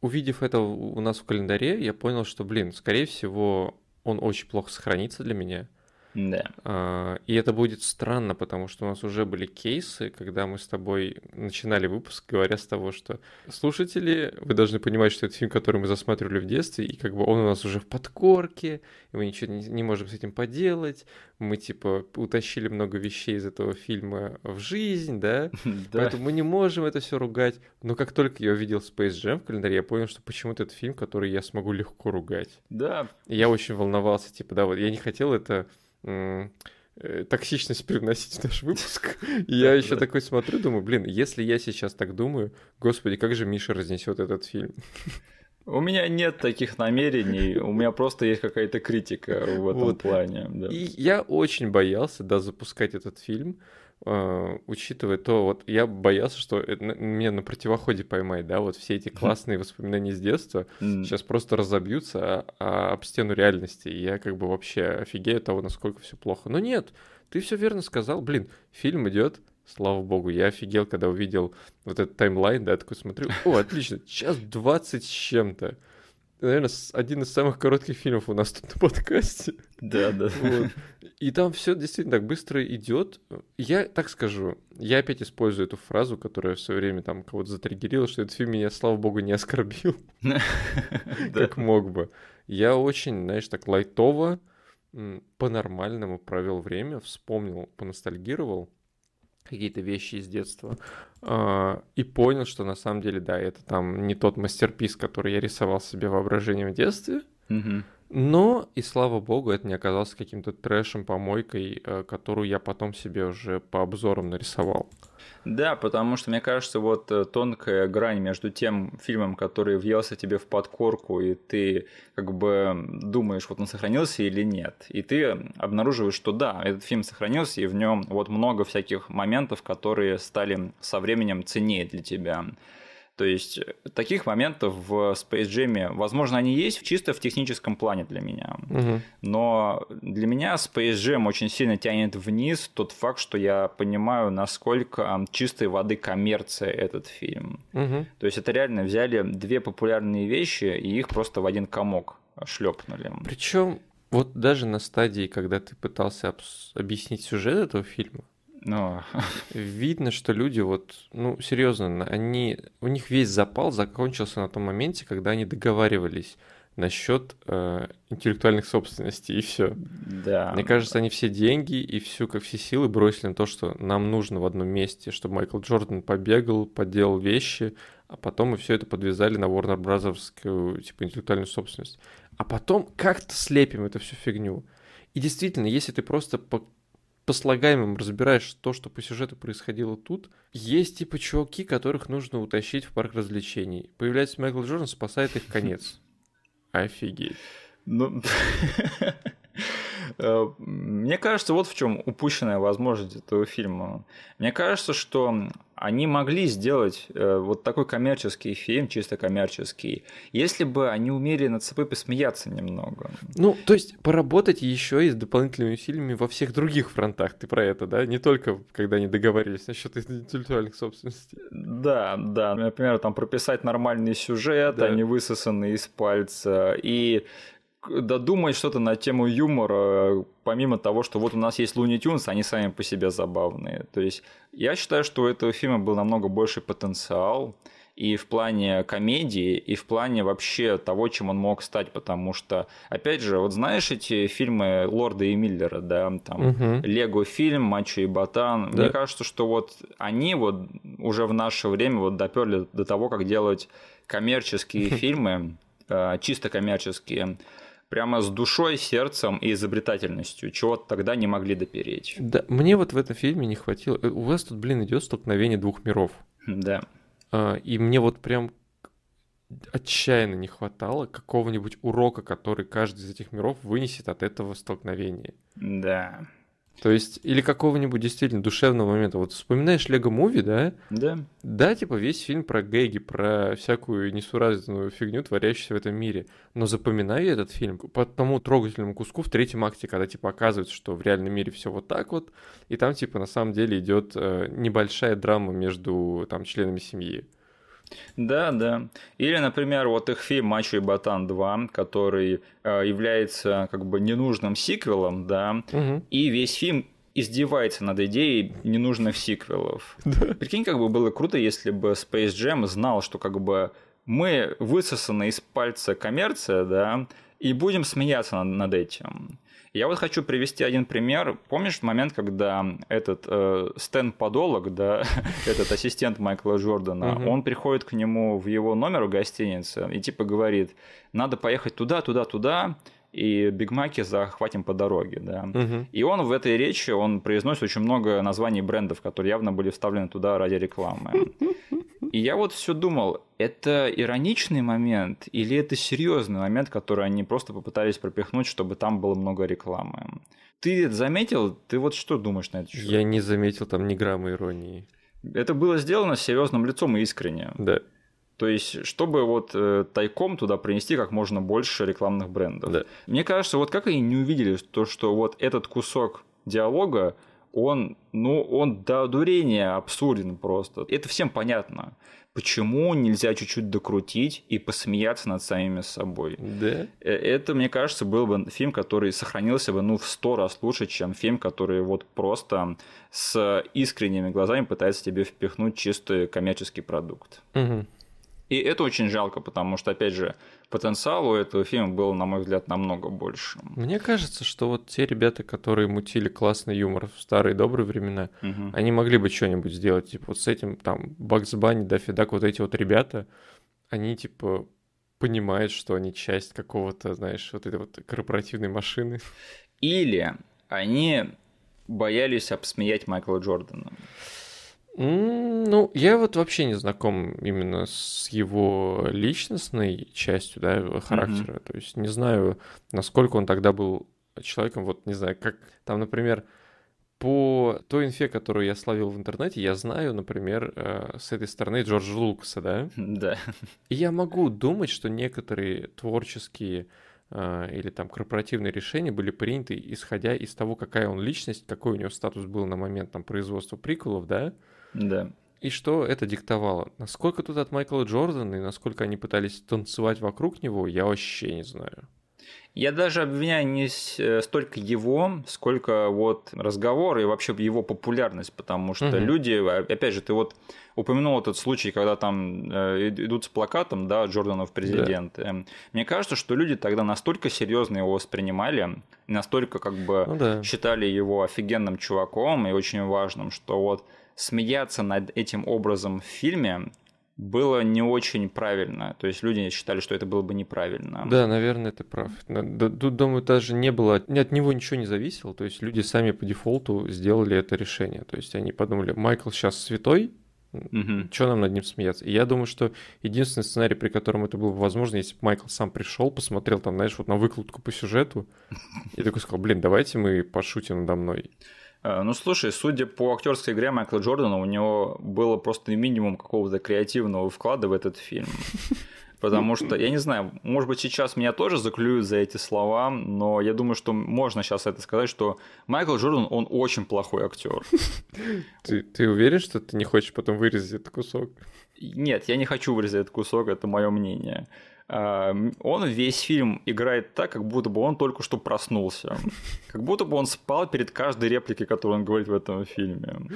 увидев это у нас в календаре, я понял, что, блин, скорее всего, он очень плохо сохранится для меня. Да. А, и это будет странно, потому что у нас уже были кейсы, когда мы с тобой начинали выпуск, говоря с того, что слушатели, вы должны понимать, что это фильм, который мы засматривали в детстве, и как бы он у нас уже в подкорке, и мы ничего не, не можем с этим поделать. Мы типа утащили много вещей из этого фильма в жизнь, да? *laughs* Поэтому мы не можем это все ругать. Но как только я увидел Space Jam в календаре, я понял, что почему-то это фильм, который я смогу легко ругать. Да. Я очень волновался, типа, да, вот я не хотел это токсичность привносить в наш выпуск. *laughs* И я еще такой смотрю, думаю, блин, если я сейчас так думаю, господи, как же Миша разнесет этот фильм. У меня нет таких намерений, у меня просто есть какая-то критика в этом вот. плане. Да. И я очень боялся, да, запускать этот фильм, э, учитывая то, вот я боялся, что это, меня на противоходе поймать, да, вот все эти классные воспоминания с детства mm. сейчас просто разобьются а, а, об стену реальности, и я как бы вообще офигею того, насколько все плохо. Но нет, ты все верно сказал, блин, фильм идет, слава богу, я офигел, когда увидел вот этот таймлайн, да, такой смотрю, о, отлично, час двадцать с чем-то. Наверное, один из самых коротких фильмов у нас тут на подкасте. Да, да. Вот. И там все действительно так быстро идет. Я так скажу, я опять использую эту фразу, которая все время там кого-то затриггерила, что этот фильм меня, слава богу, не оскорбил, *laughs* как мог бы. Я очень, знаешь, так лайтово, по-нормальному провел время, вспомнил, поностальгировал какие-то вещи из детства. А, и понял, что на самом деле, да, это там не тот мастерпис, который я рисовал себе воображением в детстве. Но, и слава богу, это не оказалось каким-то трэшем, помойкой, э, которую я потом себе уже по обзорам нарисовал. Да, потому что, мне кажется, вот э, тонкая грань между тем фильмом, который въелся тебе в подкорку, и ты как бы думаешь, вот он сохранился или нет. И ты обнаруживаешь, что да, этот фильм сохранился, и в нем вот много всяких моментов, которые стали со временем ценнее для тебя. То есть э, таких моментов в Space Jam, возможно, они есть чисто в техническом плане для меня. Угу. Но для меня Space Jam очень сильно тянет вниз тот факт, что я понимаю, насколько чистой воды коммерция этот фильм. Угу. То есть это реально взяли две популярные вещи и их просто в один комок шлепнули. Причем вот даже на стадии, когда ты пытался объяснить сюжет этого фильма, но *laughs* видно, что люди вот, ну, серьезно, они, у них весь запал закончился на том моменте, когда они договаривались насчет э, интеллектуальных собственностей и все. Да. Мне кажется, они все деньги и всю как все силы бросили на то, что нам нужно в одном месте, чтобы Майкл Джордан побегал, поделал вещи, а потом мы все это подвязали на Warner Bros. типа интеллектуальную собственность. А потом как-то слепим эту всю фигню. И действительно, если ты просто по по слагаемым разбираешь то, что по сюжету происходило тут, есть типа чуваки, которых нужно утащить в парк развлечений. Появляется Майкл Джордан, спасает их конец. *laughs* Офигеть. Ну, *laughs* мне кажется, вот в чем упущенная возможность этого фильма. Мне кажется, что они могли сделать э, вот такой коммерческий фильм, чисто коммерческий, если бы они умели над собой посмеяться немного. Ну, то есть поработать еще и с дополнительными усилиями во всех других фронтах. Ты про это, да? Не только когда они договорились насчет интеллектуальных собственностей. Да, да. Например, там прописать нормальный сюжет, да. а не высосанный из пальца. И додумать что-то на тему юмора, помимо того, что вот у нас есть Луни Тюнс, они сами по себе забавные. То есть я считаю, что у этого фильма был намного больше потенциал и в плане комедии, и в плане вообще того, чем он мог стать, потому что, опять же, вот знаешь эти фильмы Лорда и Миллера, да, там, угу. Лего фильм, Мачо и Ботан, да. мне кажется, что вот они вот уже в наше время вот доперли до того, как делать коммерческие *laughs* фильмы, э, чисто коммерческие, прямо с душой, сердцем и изобретательностью, чего тогда не могли допереть. Да, мне вот в этом фильме не хватило. Э, у вас тут, блин, идет столкновение двух миров. Да. А, и мне вот прям отчаянно не хватало какого-нибудь урока, который каждый из этих миров вынесет от этого столкновения. Да. То есть, или какого-нибудь действительно душевного момента. Вот вспоминаешь Лего Муви, да? Да. Да, типа весь фильм про гэги, про всякую несуразную фигню, творящуюся в этом мире. Но запоминаю я этот фильм по тому трогательному куску в третьем акте, когда типа оказывается, что в реальном мире все вот так вот, и там типа на самом деле идет э, небольшая драма между там членами семьи. Да, да. Или, например, вот их фильм «Мачо и Ботан 2», который э, является как бы ненужным сиквелом, да, угу. и весь фильм издевается над идеей ненужных сиквелов. Да. Прикинь, как бы было круто, если бы Space Jam знал, что как бы мы высосаны из пальца коммерция, да, и будем смеяться над, над этим. Я вот хочу привести один пример. Помнишь момент, когда этот э, Стэн Подолог, да, *laughs* этот ассистент Майкла Джордана, угу. он приходит к нему в его номер в гостинице и типа говорит, надо поехать туда, туда, туда, и бигмаки захватим по дороге, да. Угу. И он в этой речи, он произносит очень много названий брендов, которые явно были вставлены туда ради рекламы. И я вот все думал, это ироничный момент или это серьезный момент, который они просто попытались пропихнуть, чтобы там было много рекламы? Ты заметил? Ты вот что думаешь на это? счет? Я не заметил там ни грамма иронии. Это было сделано с серьезным лицом и искренне. Да. То есть, чтобы вот э, тайком туда принести как можно больше рекламных брендов. Да. Мне кажется, вот как они не увидели то, что вот этот кусок диалога он, ну, он до дурения абсурден просто. Это всем понятно. Почему нельзя чуть-чуть докрутить и посмеяться над самими собой? Да. Э, это, мне кажется, был бы фильм, который сохранился бы, ну, в сто раз лучше, чем фильм, который вот просто с искренними глазами пытается тебе впихнуть чистый коммерческий продукт. Угу. И это очень жалко, потому что, опять же, потенциал у этого фильма был, на мой взгляд, намного больше. Мне кажется, что вот те ребята, которые мутили классный юмор в старые добрые времена, Мгм. они могли бы что-нибудь сделать. Типа вот с этим там Бакс Банни, Даффи Дак, вот эти вот ребята, они типа понимают, что они часть какого-то, знаешь, вот этой вот корпоративной машины. Или они боялись обсмеять Майкла Джордана. Ну, я вот вообще не знаком именно с его личностной частью, да, характера. То есть не знаю, насколько он тогда был человеком, вот не знаю, как там, например, по той инфе, которую я словил в интернете, я знаю, например, э, с этой стороны Джорджа Лукаса, да, Да. *laughs* и я могу думать, что некоторые творческие э, или там корпоративные решения были приняты, исходя из того, какая он личность, какой у него статус был на момент там производства приколов, да, Да. и что это диктовало. Насколько тут от Майкла Джордана и насколько они пытались танцевать вокруг него, я вообще не знаю. Я даже обвиняю не э, столько его, сколько вот разговор и вообще его популярность, потому что Мгм. люди, а- опять же, ты вот упомянул этот случай, когда там э, ид- идут с плакатом, да, Джордана в президент. Эм, Мне кажется, что люди тогда настолько серьезно его воспринимали, настолько как бы Ну да. считали его офигенным чуваком и очень важным, что вот смеяться над этим образом в фильме было не очень правильно. То есть люди считали, что это было бы неправильно. Да, наверное, ты прав. Тут, думаю, даже не было, от него ничего не зависело. То есть люди сами по дефолту сделали это решение. То есть они подумали, Майкл сейчас святой, Мгм. что нам над ним смеяться? И я думаю, что единственный сценарий, при котором это было бы возможно, если бы Майкл сам пришел, посмотрел там, знаешь, вот на выкладку по сюжету, и такой сказал, блин, давайте мы пошутим надо мной. Э, Ну, слушай, судя по актерской игре Майкла Джордана, у него было просто минимум какого-то креативного вклада в этот фильм. *laughs* Потому что, я не знаю, может быть, сейчас меня тоже заклюют за эти слова, но я думаю, что можно сейчас это сказать, что Майкл Джордан, он очень плохой актер. *laughs* Ты, ты уверен, что ты не хочешь потом вырезать этот кусок? Нет, я не хочу вырезать этот кусок, это мое мнение. А, м, Он весь фильм играет так, как будто бы он только что проснулся. Как будто бы он спал перед каждой репликой, которую он говорит в этом фильме.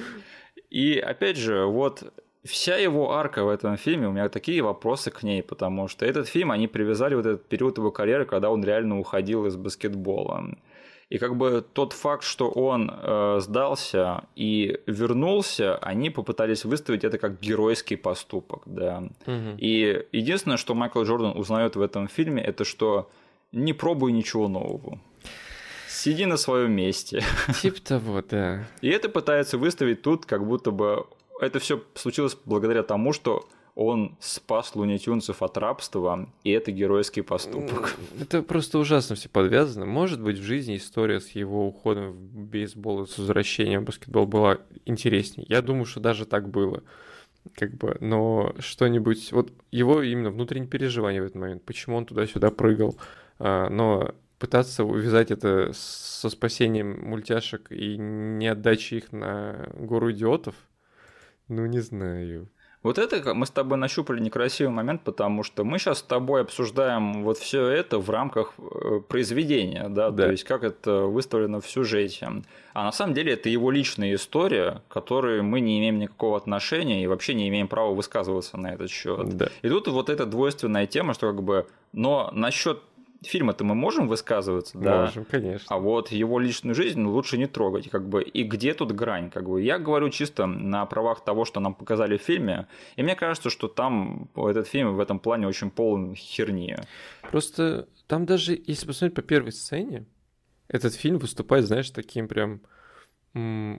И опять же, вот вся его арка в этом фильме, у меня такие вопросы к ней, потому что этот фильм, они привязали вот этот период его карьеры, когда он реально уходил из баскетбола. И как бы тот факт, что он э, сдался и вернулся, они попытались выставить это как геройский поступок, да. Мгм. И единственное, что Майкл Джордан узнает в этом фильме, это что не пробуй ничего нового. Сиди на своем месте. *laughs* Типа того, да. И это пытается выставить тут, как будто бы это все случилось благодаря тому, что он спас лунитюнцев от рабства, и это геройский поступок. Это просто ужасно все подвязано. Может быть, в жизни история с его уходом в бейсбол и с возвращением в баскетбол была интереснее. Я думаю, что даже так было. Как бы, но что-нибудь... Вот его именно внутренние переживания в этот момент, почему он туда-сюда прыгал, а, но пытаться увязать это со спасением мультяшек и не отдачей их на гору идиотов, ну, не знаю. Вот это мы с тобой нащупали некрасивый момент, потому что мы сейчас с тобой обсуждаем вот все это в рамках э, произведения, да, Да. то есть как это выставлено в сюжете. А на самом деле это его личная история, к которой мы не имеем никакого отношения и вообще не имеем права высказываться на этот счет. Да. И тут вот эта двойственная тема, что как бы, но насчет фильма-то мы можем высказываться, да. Можем, конечно. А вот его личную жизнь лучше не трогать, как бы. И где тут грань, как бы? Я говорю чисто на правах того, что нам показали в фильме, и мне кажется, что там этот фильм в этом плане очень полон херни. Просто там даже, если посмотреть по первой сцене, этот фильм выступает, знаешь, таким прям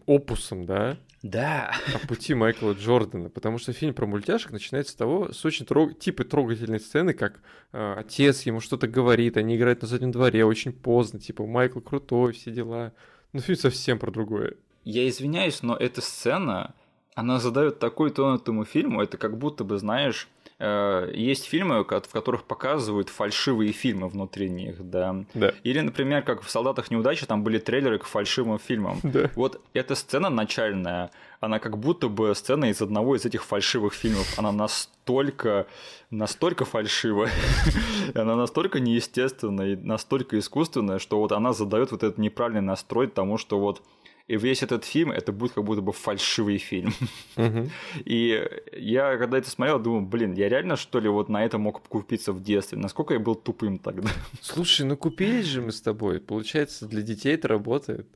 опусом, да, Да. о пути Майкла Джордана, потому что фильм про мультяшек начинается с того, с очень трог... типа трогательной сцены, как э, отец ему что-то говорит, они играют на заднем дворе очень поздно, типа Майкл крутой, все дела. Но фильм совсем про другое. Я извиняюсь, но эта сцена, она задает такой тон этому фильму, это как будто бы, знаешь, есть фильмы, в которых показывают фальшивые фильмы внутри них, да. Да. Или, например, как в «Солдатах неудачи» там были трейлеры к фальшивым фильмам. Да. Вот эта сцена начальная, она как будто бы сцена из одного из этих фальшивых фильмов. Она настолько, настолько фальшивая, *laughs* она настолько неестественная и настолько искусственная, что вот она задает вот этот неправильный настрой тому, что вот и весь этот фильм это будет как будто бы фальшивый фильм. *laughs* И я когда это смотрел, думаю, блин, я реально что ли вот на это мог купиться в детстве? Насколько я был тупым тогда? *laughs* Слушай, ну купились же мы с тобой. Получается, для детей это работает.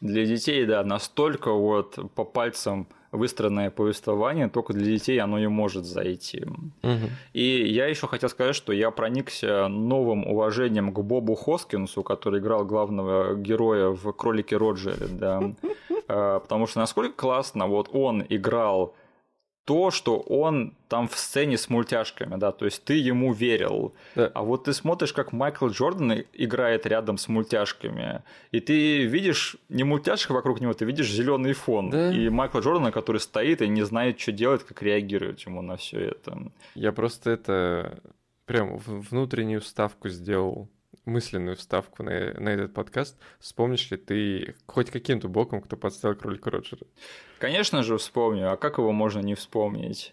Для детей, да, настолько вот по пальцам выстроенное повествование, только для детей оно и может зайти. Угу. И я еще хотел сказать, что я проникся новым уважением к Бобу Хоскинсу, который играл главного героя в Кролике Роджере, да. *laughs* А, потому что насколько классно, вот он играл то, что он там в сцене с мультяшками, да, то есть ты ему верил. Да. А вот ты смотришь, как Майкл Джордан играет рядом с мультяшками, и ты видишь не мультяшек вокруг него, ты видишь зеленый фон. Да. И Майкла Джордана, который стоит и не знает, что делать, как реагировать ему на все это. Я просто это прям внутреннюю ставку сделал мысленную вставку на, на этот подкаст. Вспомнишь ли ты хоть каким-то боком, кто подставил кролика Роджера? Конечно же вспомню, а как его можно не вспомнить?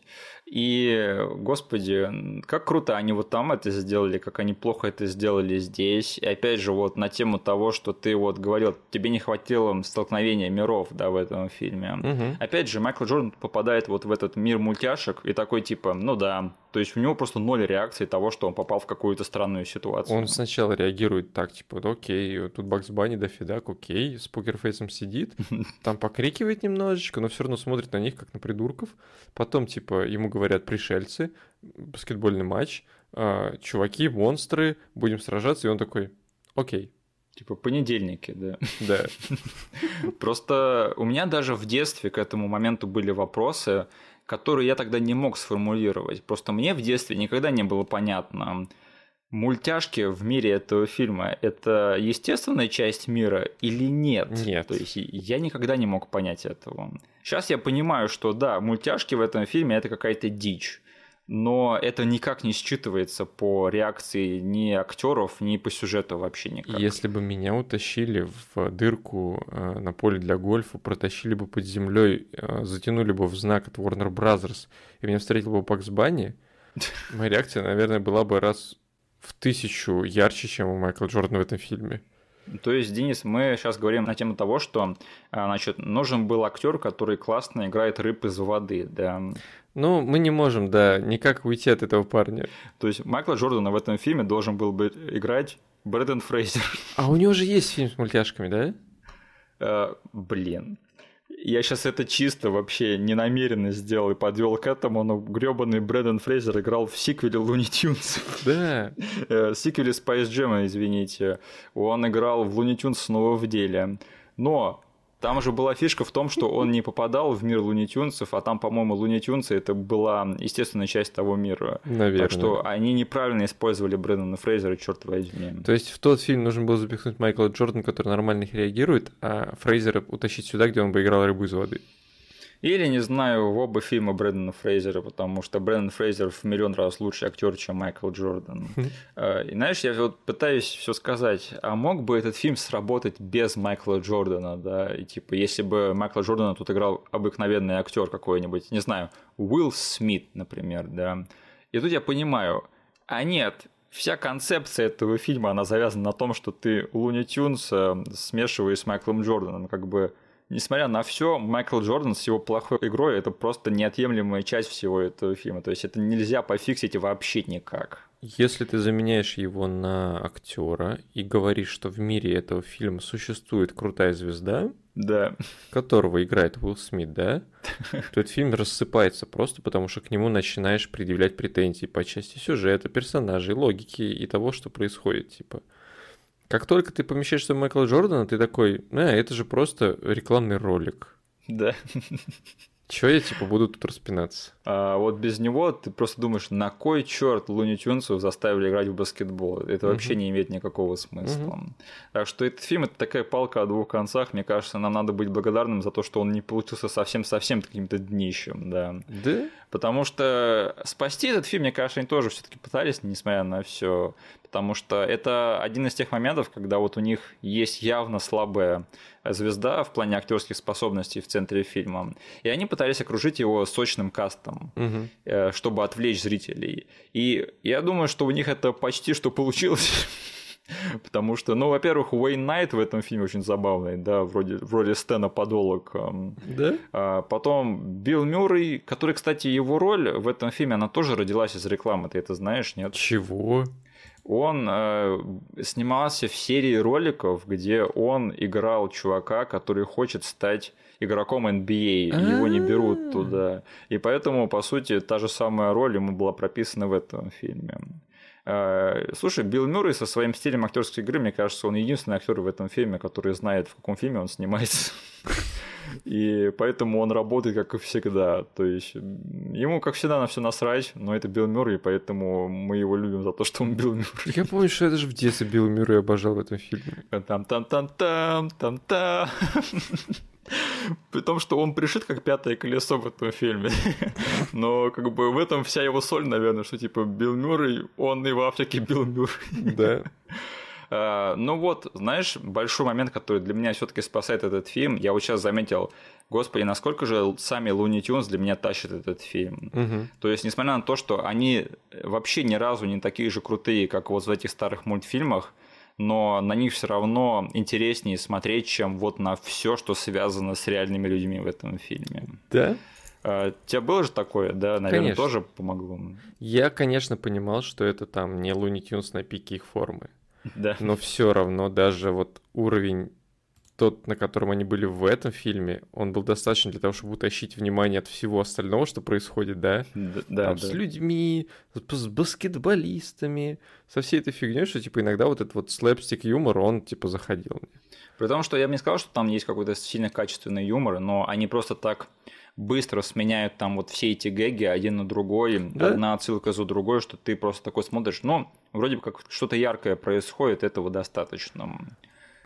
И, господи, как круто они вот там это сделали, как они плохо это сделали здесь. И опять же, вот на тему того, что ты вот говорил, тебе не хватило столкновения миров, да, в этом фильме. Угу. Опять же, Майкл Джордан попадает вот в этот мир мультяшек и такой типа, ну да, то есть у него просто ноль реакции того, что он попал в какую-то странную ситуацию. Он сначала реагирует так, типа, да, окей, тут Бакс Банни дофига, окей, с покерфейсом сидит, *laughs* там покрикивает немножечко, но все равно смотрит на них, как на придурков. Потом, типа, ему говорят пришельцы, баскетбольный матч, э, чуваки, монстры, будем сражаться, и он такой, окей. Типа понедельники, да. Да. *laughs* Просто у меня даже в детстве к этому моменту были вопросы, которые я тогда не мог сформулировать. Просто мне в детстве никогда не было понятно, мультяшки в мире этого фильма это естественная часть мира или нет? Нет. То есть я никогда не мог понять этого. Сейчас я понимаю, что да, мультяшки в этом фильме это какая-то дичь. Но это никак не считывается по реакции ни актеров, ни по сюжету вообще никак. Если бы меня утащили в дырку э, на поле для гольфа, протащили бы под землей, э, затянули бы в знак от Warner Brothers, и меня встретил бы Бакс Банни, *laughs* моя реакция, наверное, была бы раз в тысячу ярче, чем у Майкла Джордана в этом фильме. То есть, Денис, мы сейчас говорим на тему того, что значит, нужен был актер, который классно играет рыб из воды, да. Ну, мы не можем, да, никак уйти от этого парня. То есть Майкла Джордана в этом фильме должен был бы играть Брэден Фрейзер. А у него же есть фильм с мультяшками, да? Uh, блин. Я сейчас это чисто вообще не намеренно сделал и подвел к этому, но гребаный Брэден Фрейзер играл в сиквеле Луни Тюнс. *laughs* Да. В сиквеле Spice Jam, извините. Он играл в Луни Тюнс снова в деле. Но там же была фишка в том, что он не попадал в мир лунитюнцев, а там, по-моему, лунитюнцы это была естественная часть того мира. Наверное. Так что они неправильно использовали Брэндона Фрейзера, черт возьми. То есть в тот фильм нужно было запихнуть Майкла Джордана, который нормально их реагирует, а Фрейзера утащить сюда, где он бы играл рыбу из воды. Или, не знаю, в оба фильма Брэндона Фрейзера, потому что Брэндон Фрейзер в миллион раз лучший актер, чем Майкл Джордан. И знаешь, я вот пытаюсь все сказать, а мог бы этот фильм сработать без Майкла Джордана, да, и типа, если бы Майкла Джордана тут играл обыкновенный актер какой-нибудь, не знаю, Уилл Смит, например, да. И тут я понимаю, а нет, вся концепция этого фильма, она завязана на том, что ты Луни Тюнс смешиваешь с Майклом Джорданом, как бы несмотря на все, Майкл Джордан с его плохой игрой это просто неотъемлемая часть всего этого фильма. То есть это нельзя пофиксить вообще никак. Если ты заменяешь его на актера и говоришь, что в мире этого фильма существует крутая звезда, да. которого играет Уилл Смит, да, то этот фильм рассыпается просто потому, что к нему начинаешь предъявлять претензии по части сюжета, персонажей, логики и того, что происходит, типа. Как только ты помещаешься в Майкла Джордана, ты такой, а, это же просто рекламный ролик. Да. Чё я, типа, буду тут распинаться? А вот без него ты просто думаешь, на кой черт Луни Тюнсов заставили играть в баскетбол? Это вообще uh-huh. не имеет никакого смысла. Uh-huh. Так что этот фильм это такая палка о двух концах. Мне кажется, нам надо быть благодарным за то, что он не получился совсем-совсем каким-то днищем, да. Да? Потому что спасти этот фильм, мне кажется, они тоже все-таки пытались, несмотря на все. Потому что это один из тех моментов, когда вот у них есть явно слабая звезда в плане актерских способностей в центре фильма. И они пытались окружить его сочным кастом, угу. чтобы отвлечь зрителей. И я думаю, что у них это почти что получилось. Потому что, ну, во-первых, Уэйн Найт в этом фильме очень забавный, да, вроде, вроде Стэна Подолок. Да? А потом Билл Мюррей, который, кстати, его роль в этом фильме, она тоже родилась из рекламы, ты это знаешь, нет? Чего? Он э, снимался в серии роликов, где он играл чувака, который хочет стать игроком NBA, его не берут туда. И поэтому, по сути, та же самая роль ему была прописана в этом фильме. Э, слушай, Билл Мюррей со своим стилем актерской игры, мне кажется, он единственный актер в этом фильме, который знает, в каком фильме он снимается. *laughs* И поэтому он работает, как и всегда. То есть ему, как всегда, на все насрать, но это Билл Мюррей, поэтому мы его любим за то, что он Билл Мюррей. Я помню, что я даже в детстве Билл Мюррей обожал в этом фильме. Там-там-там-там, там-там. При том, что он пришит как пятое колесо в этом фильме. *laughs* Но как бы в этом вся его соль, наверное, что типа Билл Мюррей, он и в Африке Билл Мюррей. Да. *laughs* А, ну вот, знаешь, большой момент, который для меня все-таки спасает этот фильм, я вот сейчас заметил, господи, насколько же сами Луни Тюнс для меня тащат этот фильм. Угу. То есть, несмотря на то, что они вообще ни разу не такие же крутые, как вот в этих старых мультфильмах, но на них все равно интереснее смотреть, чем вот на все, что связано с реальными людьми в этом фильме. Да? А, тебя было же такое, да, наверное, конечно. тоже помогло. Я, конечно, понимал, что это там не Луни Тюнс на пике их формы. Да. Но все равно даже вот уровень тот, на котором они были в этом фильме, он был достаточно для того, чтобы утащить внимание от всего остального, что происходит, да? Да, да. Там, да. С людьми, с баскетболистами, со всей этой фигней, что типа иногда вот этот вот слэпстик юмор, он типа заходил мне. При том, что я бы не сказал, что там есть какой-то сильно качественный юмор, но они просто так быстро сменяют там вот все эти гэги один на другой, да? одна отсылка за другой, что ты просто такой смотришь, ну, вроде бы как что-то яркое происходит, этого достаточно.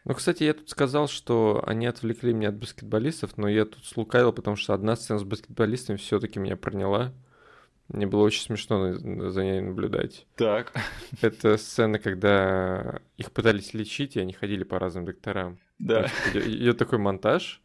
Ну, кстати, я тут сказал, что они отвлекли меня от баскетболистов, но я тут слукавил, потому что одна сцена с баскетболистами все-таки меня проняла. Мне было очень смешно за ней наблюдать. Так. Это сцена, когда их пытались лечить, и они ходили по разным докторам. Да. Идет такой монтаж.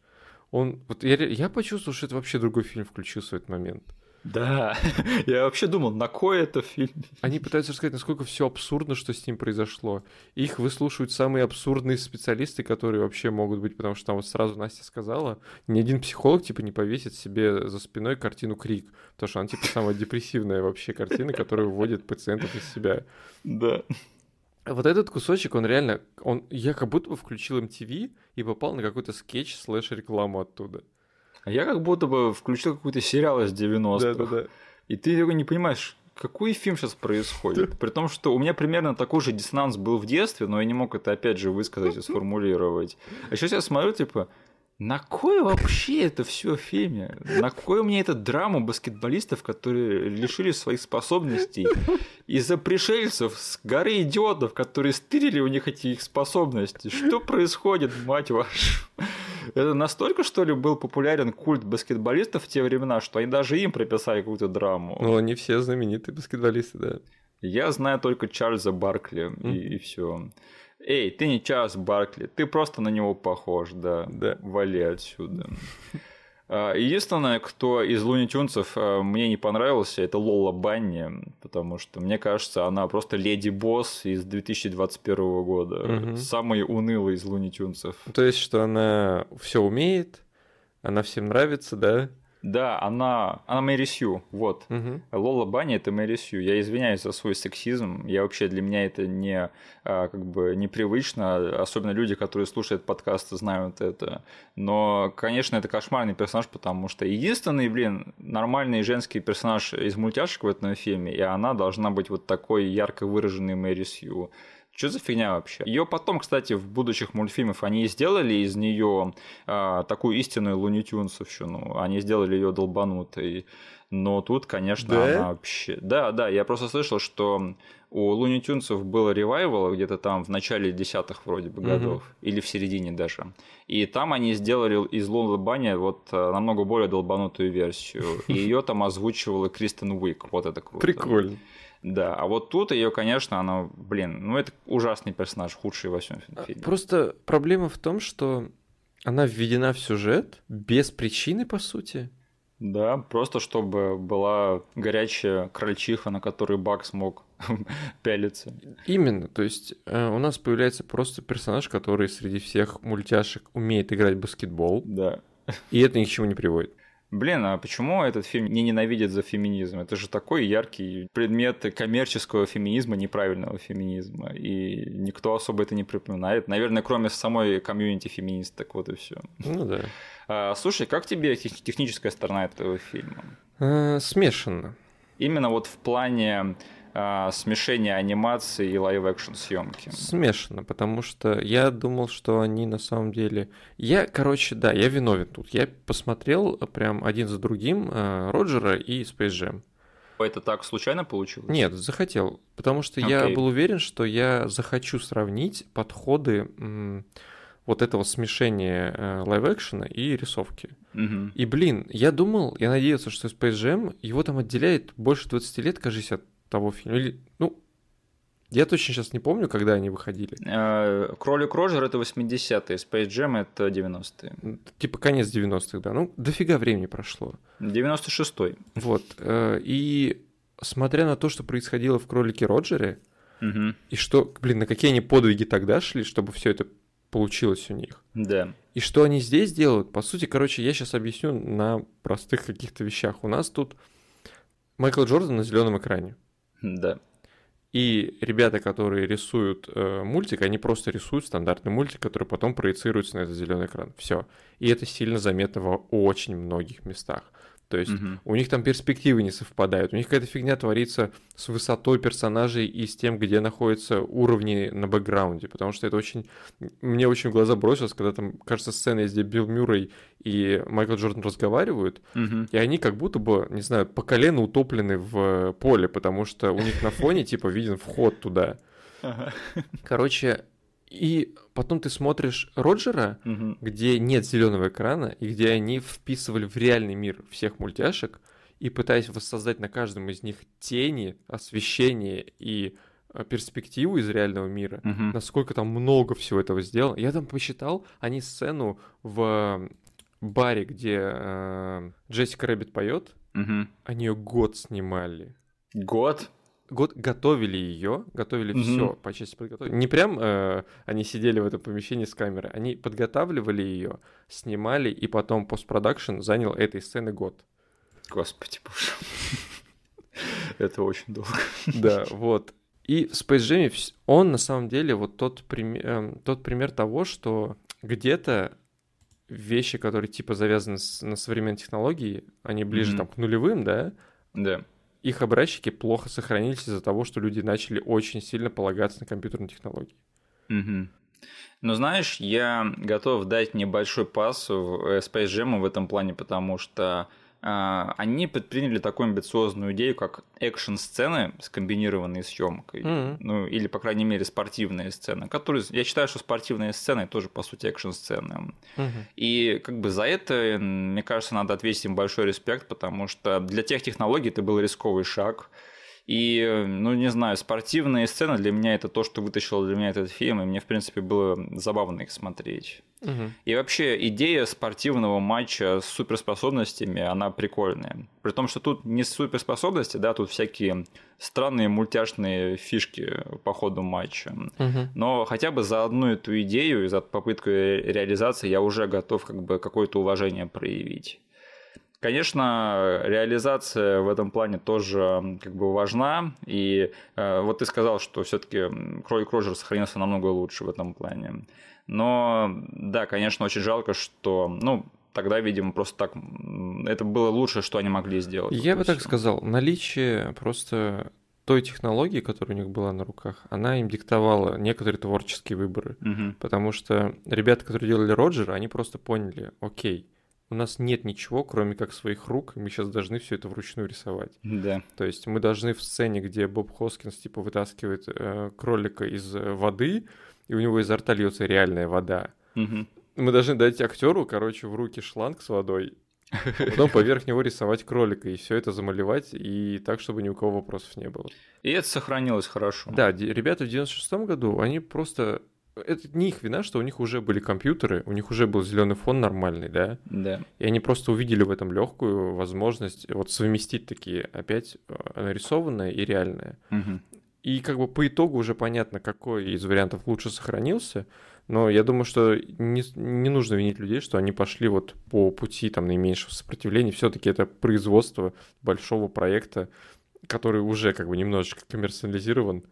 Он, вот я, я почувствовал, что это вообще другой фильм включился в этот момент. Да, *laughs* я вообще думал, на кой это фильм? Они пытаются рассказать, насколько все абсурдно, что с ним произошло. Их выслушивают самые абсурдные специалисты, которые вообще могут быть, потому что там вот сразу Настя сказала, ни один психолог типа не повесит себе за спиной картину Крик, потому что она типа самая депрессивная вообще картина, которая выводит пациентов из себя. Да. Вот этот кусочек, он реально, он, я как будто бы включил MTV и попал на какой-то скетч slash рекламу оттуда. А я как будто бы включил какой-то сериал из 90-х. Да, да, да. И ты не понимаешь, какой фильм сейчас происходит? При том, что у меня примерно такой же диссонанс был в детстве, но я не мог это опять же высказать и сформулировать. А сейчас я смотрю, типа, на кой вообще это все фильме? На кой мне эта драма баскетболистов, которые лишили своих способностей из-за пришельцев с горы идиотов, которые стырили у них эти их способности? Что происходит, мать вашу? Это настолько, что ли, был популярен культ баскетболистов в те времена, что они даже им приписали какую-то драму. Ну, они все знаменитые баскетболисты, да. Я знаю только Чарльза Баркли, mm. и, и все. Эй, ты не Чарльз Баркли, ты просто на него похож, да. Да. Вали отсюда. А, единственное, кто из Луни Тюнцев а, мне не понравился, это Лола Банни, потому что мне кажется, она просто леди босс из 2021 года, угу. самый унылый из Луни Тюнцев. То есть, что она все умеет, она всем нравится, да? Да, она, она Мэри Сью, вот. Угу. Лола Банни это Мэри Сью. Я извиняюсь за свой сексизм. Я вообще для меня это не а, как бы непривычно. Особенно люди, которые слушают подкасты, знают это. Но, конечно, это кошмарный персонаж, потому что единственный, блин, нормальный женский персонаж из мультяшек в этом фильме, и она должна быть вот такой ярко выраженной Мэри Сью. Что за фигня вообще? Ее потом, кстати, в будущих мультфильмах они сделали из нее а, такую истинную Луни Тюнсовщину. Они сделали ее долбанутой. но тут, конечно, Да? она вообще... Да, да, я просто слышал, что у Луни Тюнсов было ревайвал где-то там в начале десятых вроде бы годов, или в середине даже. И там они сделали из Луны Банни вот э, намного более долбанутую версию. *laughs* И ее там озвучивала Кристен Уик. Вот это круто. Прикольно. Да, а вот тут ее, конечно, она, блин, ну это ужасный персонаж, худший во всем А, фильме. Просто проблема в том, что она введена в сюжет без причины, по сути. Да, просто чтобы была горячая крольчиха, на которой Бак смог *laughs* пялиться. Именно, то есть э, у нас появляется просто персонаж, который среди всех мультяшек умеет играть в баскетбол, Да. и это ни к чему не приводит. Блин, а почему этот фильм не ненавидит за феминизм? Это же такой яркий предмет коммерческого феминизма, неправильного феминизма. И никто особо это не припоминает. Наверное, кроме самой комьюнити феминисток, вот и все. Ну да. А, слушай, как тебе тех- техническая сторона этого фильма? Э, Смешанно. Именно вот в плане а, смешения анимации и live-action съемки. Смешанно, потому что я думал, что они на самом деле... Я, короче, да, я виновен тут. Я посмотрел прям один за другим э, Роджера и Space Jam. Это так случайно получилось? Нет, захотел, потому что я Окей. был уверен, что я захочу сравнить подходы м, вот этого смешения э, live-action а и рисовки. Мгм. И, блин, я думал, я надеялся, что Space Jam, его там отделяет больше 20 лет, кажется, от того фильма. Или, ну, я точно сейчас не помню, когда они выходили. Э, Кролик Роджер это 80-е, Space Jam это 90-е. М, Типа конец 90-х, да. Ну, дофига времени прошло. 96-й. Вот. э, И смотря на то, что происходило в Кролике Роджере, и что, блин, на какие они подвиги тогда шли, чтобы все это получилось у них. Да. И что они здесь делают, по сути, короче, я сейчас объясню на простых каких-то вещах. У нас тут Майкл Джордан на зеленом экране. Да. И ребята, которые рисуют э, мультик, они просто рисуют стандартный мультик, который потом проецируется на этот зеленый экран. Все. И это сильно заметно в очень многих местах. То есть Мгм. у них там перспективы не совпадают, у них какая-то фигня творится с высотой персонажей и с тем, где находятся уровни на бэкграунде, потому что это очень... Мне очень в глаза бросилось, когда там, кажется, сцена где Билл Мюррей и Майкл Джордан разговаривают, Мгм. и они как будто бы, не знаю, по колено утоплены в поле, потому что у них на фоне, типа, виден вход туда. Короче, и потом ты смотришь Роджера, Мгм. где нет зеленого экрана, и где они вписывали в реальный мир всех мультяшек, и пытаясь воссоздать на каждом из них тени, освещение и э, перспективу из реального мира, Мгм. насколько там много всего этого сделано. Я там посчитал, они сцену в баре, где э, Джессика Рэббит поет, Мгм. они ее год снимали. Год? Год готовили ее, готовили Мгм. все по части подготовки. Не прям э, они сидели в этом помещении с камерой, они подготавливали ее, снимали, и потом постпродакшн занял этой сцены год. Господи боже. *laughs* Это очень долго. Да, *laughs* вот. И в Space Jam он на самом деле вот тот, прим- эм, тот пример того, что где-то вещи, которые типа завязаны с- на современной технологии, они ближе Мгм. там к нулевым, да, Да. Их образчики плохо сохранились из-за того, что люди начали очень сильно полагаться на компьютерные технологии. Мгм. Но знаешь, я готов дать небольшой пас в э, Space Jam в этом плане, потому что они предприняли такую амбициозную идею, как экшн-сцены, скомбинированные съемкой. Мгм. Ну, или, по крайней мере, спортивные сцены, которые... Я считаю, что спортивные сцены тоже, по сути, экшн-сцены. Мгм. И как бы за это, мне кажется, надо ответить им большой респект, потому что для тех технологий это был рисковый шаг. И, ну, не знаю, спортивные сцены для меня это то, что вытащило для меня этот фильм, и мне, в принципе, было забавно их смотреть. И вообще идея спортивного матча с суперспособностями, она прикольная. При том, что тут не суперспособности, да, тут всякие странные мультяшные фишки по ходу матча. Но хотя бы за одну эту идею и за попытку ре- реализации я уже готов как бы какое-то уважение проявить. Конечно, реализация в этом плане тоже как бы важна, и э, вот ты сказал, что все-таки Кролик Роджер сохранился намного лучше в этом плане. Но да, конечно, очень жалко, что, ну, тогда, видимо, просто так это было лучше, что они могли сделать. Я бы так сказал, наличие просто той технологии, которая у них была на руках, она им диктовала некоторые творческие выборы. Мгм. Потому что ребята, которые делали Роджера, они просто поняли, окей, у нас нет ничего, кроме как своих рук, и мы сейчас должны все это вручную рисовать. Да. То есть мы должны в сцене, где Боб Хоскинс типа вытаскивает э, кролика из э, воды, и у него изо рта льется реальная вода. Мгм. Мы должны дать актеру, короче, в руки шланг с водой, потом поверх него рисовать кролика, и все это замалевать, и так, чтобы ни у кого вопросов не было. И это сохранилось хорошо. Да, ребята в 96-м году, они просто... Это не их вина, что у них уже были компьютеры, у них уже был зеленый фон нормальный, да, Да. и они просто увидели в этом легкую возможность вот совместить такие опять э, нарисованное и реальное. Мгм. И как бы по итогу уже понятно, какой из вариантов лучше сохранился, но я думаю, что не, не нужно винить людей, что они пошли вот по пути там наименьшего сопротивления. Все-таки это производство большого проекта, который уже как бы немножечко коммерциализирован.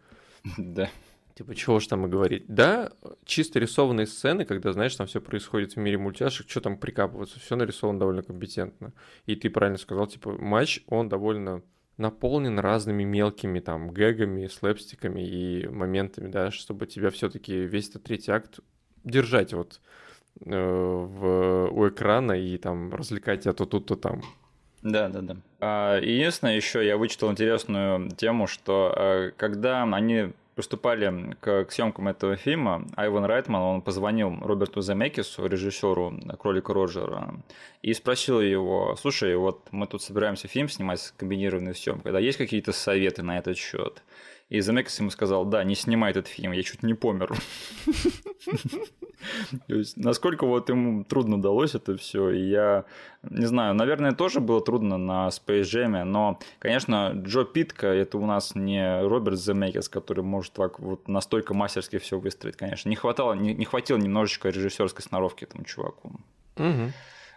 Да. Типа, чего ж там и говорить. Да, чисто рисованные сцены, когда, знаешь, там все происходит в мире мультяшек, что там прикапываться, все нарисовано довольно компетентно. И ты правильно сказал, типа, матч, он довольно наполнен разными мелкими там гэгами, слэпстиками и моментами, да, чтобы тебя все-таки весь этот третий акт держать вот э, в, у экрана и там развлекать тебя то тут, то там. Да, да, да. А, единственное, еще я вычитал интересную тему, что э, когда они приступали к, к съемкам этого фильма, Айван Райтман, он позвонил Роберту Земекису, режиссеру Кролика Роджера, и спросил его, слушай, вот мы тут собираемся фильм снимать с комбинированной съемкой, да, есть какие-то советы на этот счет? И Земекис ему сказал, да, не снимай этот фильм, я чуть не помер. То есть, насколько вот ему трудно далось это все, и я не знаю, наверное, тоже было трудно на Space Jam, но, конечно, Джо Питка это у нас не Роберт Земекис, который может так вот настолько мастерски все выстроить, конечно. Не хватало, не, не хватило немножечко режиссерской сноровки этому чуваку.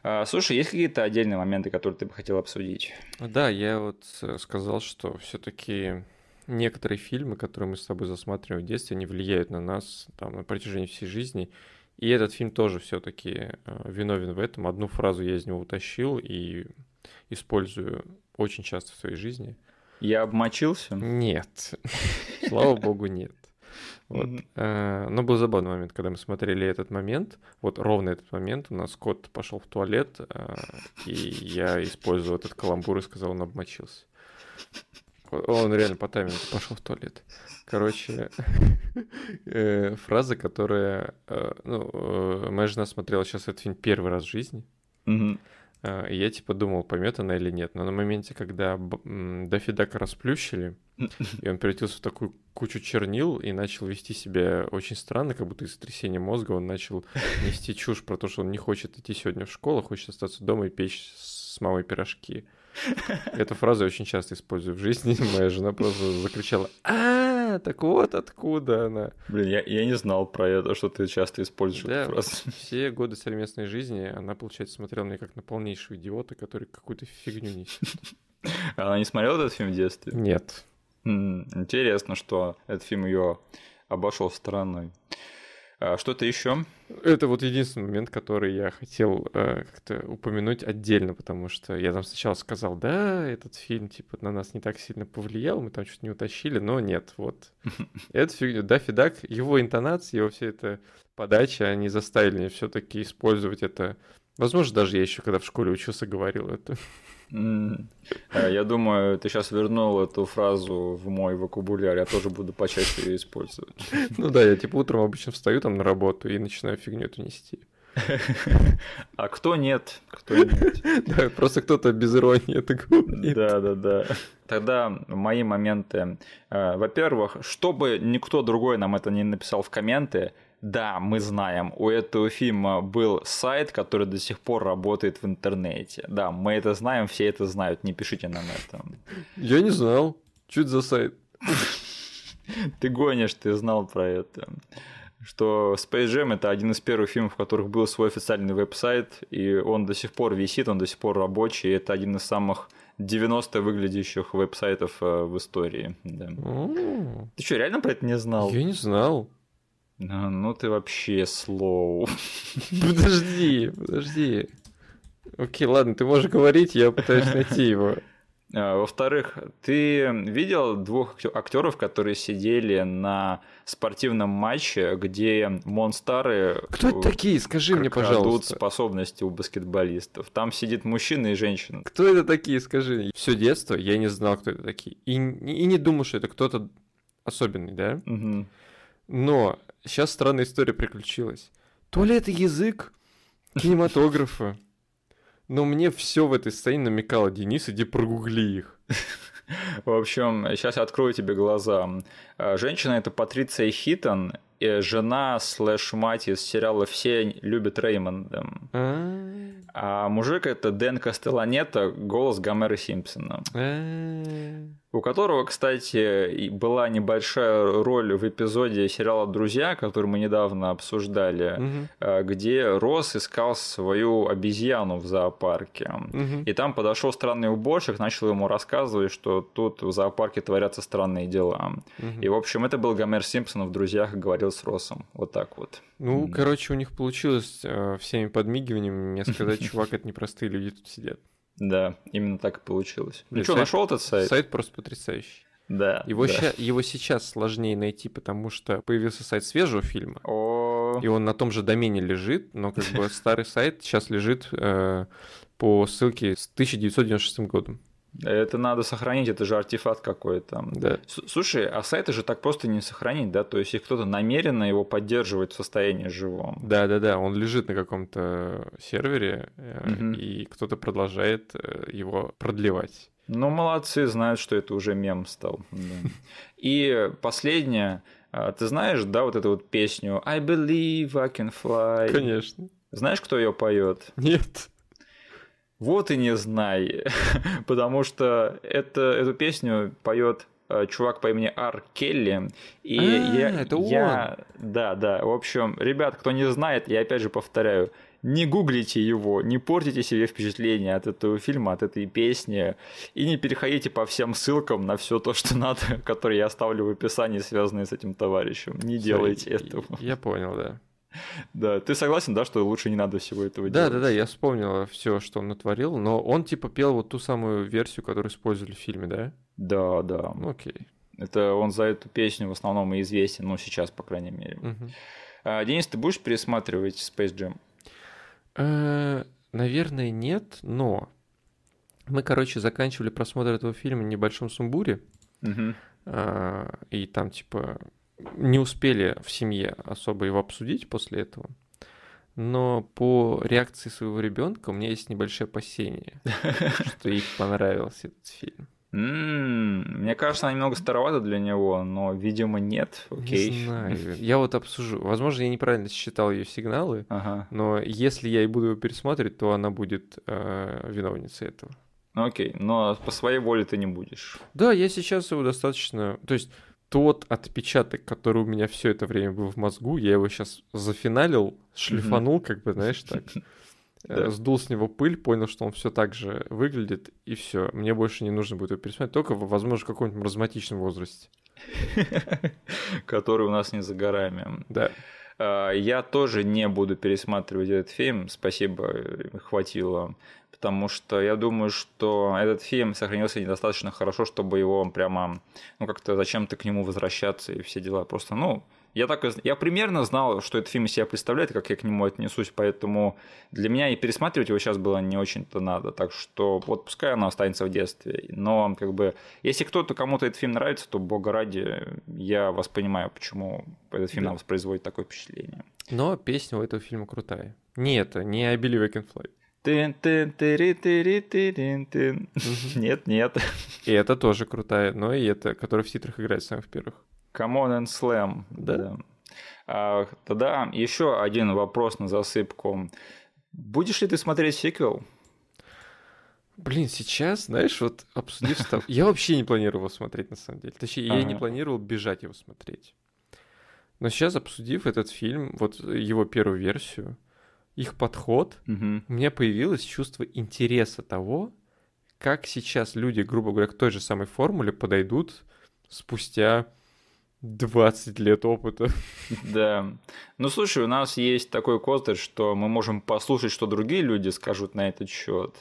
А, слушай, есть какие-то отдельные моменты, которые ты бы хотел обсудить? Да, я вот э, сказал, что все-таки некоторые фильмы, которые мы с тобой засматриваем в детстве, они влияют на нас там, на протяжении всей жизни. И этот фильм тоже все-таки виновен в этом. Одну фразу я из него утащил и использую очень часто в своей жизни. Я обмочился? Нет. *laughs* Слава богу, нет. Вот. Э, Но был забавный момент, когда мы смотрели этот момент. Вот ровно этот момент у нас кот пошел в туалет, э, и я использовал этот каламбур и сказал, он обмочился. Он реально по таймингу пошел в туалет. Короче, *laughs* э, фраза, которая... э, Ну, э, моя жена смотрела сейчас этот фильм первый раз в жизни. И я типа думал, поймет она или нет. Но на моменте, когда б- м, Даффи Дака расплющили, и он превратился в такую кучу чернил и начал вести себя очень странно, как будто из сотрясения мозга он начал нести чушь про то, что он не хочет идти сегодня в школу, а хочет остаться дома и печь с мамой пирожки. *laughs* Эту фразу я очень часто использую в жизни. *laughs* Моя жена просто закричала, а, так вот откуда она. Блин, я, я не знал про это, что ты часто используешь Да, эту фразу. *laughs* все годы совместной жизни она, получается, смотрела меня как на полнейшего идиота, который какую-то фигню несет. Она не смотрела этот фильм в детстве? Нет. Интересно, что этот фильм ее обошел стороной. А Что-то еще? Это вот единственный момент, который я хотел э, как-то упомянуть отдельно, потому что я там сначала сказал, да, этот фильм типа на нас не так сильно повлиял, мы там что-то не утащили, но нет, вот. *laughs* Это фигня. Даффи Дак, его интонации, его вся эта подача, они заставили меня все-таки использовать это. Возможно, даже я еще когда в школе учился, говорил это. А, Я думаю, ты сейчас вернул эту фразу в мой вокабуляр, я тоже буду почаще ее использовать. *laughs* Ну да, я типа утром обычно встаю там на работу и начинаю фигню эту нести. *laughs* А кто нет? Кто нет? *laughs* Да, просто кто-то без иронии это говорит. Да, да, да. Тогда мои моменты. Э, Во-первых, чтобы никто другой нам это не написал в комменты, да, мы знаем, у этого фильма был сайт, который до сих пор работает в интернете. Да, мы это знаем, все это знают, не пишите нам это. Я не знал. Что это за сайт? *laughs* Ты гонишь, ты знал про это. Что Space Jam это один из первых фильмов, в которых был свой официальный веб-сайт, и он до сих пор висит, он до сих пор рабочий, и это один из самых 90 выглядящих веб-сайтов э, в истории. Да. Ты что, реально про это не знал? Я не знал. А, Ну ты вообще слоу. *laughs* Подожди, подожди. Окей, ладно, ты можешь говорить, я пытаюсь найти его. *laughs* А, во-вторых, ты видел двух актеров, которые сидели на спортивном матче, где монстары... Кто это такие? Скажи мне, пожалуйста. способности у баскетболистов. Там сидит мужчина и женщина. Кто это такие? Скажи. Все детство я не знал, кто это такие. И, и не думал, что это кто-то особенный, да? Угу. Но сейчас странная история приключилась. То ли это язык кинематографа, но мне все в этой сцене намекало, Денис, иди прогугли их. В общем, сейчас я открою тебе глаза. А, женщина это Патриция Хитон, жена слэш мать из сериала «Все любят Реймонда». А, а мужик это Дэн Кастеланета, голос Гомера Симпсона. У которого, кстати, была небольшая роль в эпизоде сериала «Друзья», который мы недавно обсуждали, угу. где Росс искал свою обезьяну в зоопарке. Угу. И там подошел странный уборщик, начал ему рассказывать, что тут в зоопарке творятся странные дела. Угу. И, в общем, это был Гомер Симпсон в «Друзьях» говорил с Россом. Вот так вот. Ну, короче, у них получилось э, всеми подмигиваниями мне сказать, *laughs* чувак, это непростые люди тут сидят. Да, именно так и получилось. Ну что, нашел этот сайт? Сайт просто потрясающий. Да. Его, да. Ща, его сейчас сложнее найти, потому что появился сайт свежего фильма. О. И он на том же домене лежит, но как бы старый *laughs* сайт сейчас лежит э, по ссылке с 1996 годом. Это надо сохранить, это же артефакт какой-то. Да. Слушай, а сайты же так просто не сохранить, да? То есть, if кто-то намеренно его поддерживает в состоянии живом. Да, да, да. Он лежит на каком-то сервере, Мгм. и кто-то продолжает э, его продлевать. Ну, молодцы, знают, что это уже мем стал. И последнее. а, Ты знаешь, да, вот эту вот песню I believe I can fly. Конечно. Знаешь, кто ее поет? Нет. Вот и не знай, *laughs* потому что это, эту песню поет э, чувак по имени Ар Келли. И А, я, это я- Да, да. В общем, ребят, кто не знает, я опять же повторяю, не гуглите его, не портите себе впечатление от этого фильма, от этой песни, и не переходите по всем ссылкам на все то, что *laughs* надо, которые я оставлю в описании, связанные с этим товарищем. Не делайте Всё, этого. Я понял, да. Да, ты согласен, да, что лучше не надо всего этого Да, делать? да, да, я вспомнил все, что он натворил, но он типа пел вот ту самую версию, которую использовали в фильме, да? Да, да. Ну, окей. Это он за эту песню в основном и известен, ну, сейчас, по крайней мере. Мгм. А, Денис, ты будешь пересматривать Space Jam? Э, Наверное, нет, но мы, короче, заканчивали просмотр этого фильма в небольшом сумбуре, а, и там, типа, не успели в семье особо его обсудить после этого. Но по реакции своего ребенка у меня есть небольшое опасение, *laughs* что ей понравился этот фильм. Мне кажется, она немного старовата для него, но, видимо, нет. Окей. Не знаю. *laughs* Я вот обсужу. Возможно, я неправильно считал ее сигналы, Ага. но если я и буду его пересматривать, то она будет э, виновницей этого. Ну, окей. Но по своей воле ты не будешь. Да, я сейчас его достаточно... То есть тот отпечаток, который у меня все это время был в мозгу, я его сейчас зафиналил, шлифанул, как бы, знаешь, *laughs* так. Да. Э, Сдул с него пыль, понял, что он все так же выглядит, и все. Мне больше не нужно будет его пересмотреть, только, возможно, в каком-нибудь маразматичном возрасте. *laughs* Который у нас не за горами. Да. А, Я тоже не буду пересматривать этот фильм, спасибо, э, хватило, потому что я думаю, что этот фильм сохранился недостаточно хорошо, чтобы его прямо, ну как-то зачем-то к нему возвращаться и все дела. Просто, ну, я так, я примерно знал, что этот фильм из себя представляет, как я к нему отнесусь, поэтому для меня и пересматривать его сейчас было не очень-то надо, так что вот пускай оно останется в детстве, но как бы если кто-то кому-то этот фильм нравится, то бога ради, я вас понимаю, почему этот фильм Да. на вас производит такое впечатление. Но песня у этого фильма крутая. Не это, не I Believe I Can Fly. Тын тын тыри тыри тырин тын. Нет, нет. И это тоже крутая, но и это, которая в титрах играет самых первых. Come on and slam. Да? А, тогда еще один вопрос на засыпку. Будешь ли ты смотреть сиквел? Блин, сейчас, знаешь, вот обсудив с тобой... Я вообще не планировал его смотреть, на самом деле. Точнее, я не Ага. планировал бежать его смотреть. Но сейчас, обсудив этот фильм, вот его первую версию, их подход, Мгм. у меня появилось чувство интереса того, как сейчас люди, грубо говоря, к той же самой формуле подойдут спустя 20 лет опыта. Да. Ну слушай, у нас есть такой козырь, что мы можем послушать, что другие люди скажут на этот счет.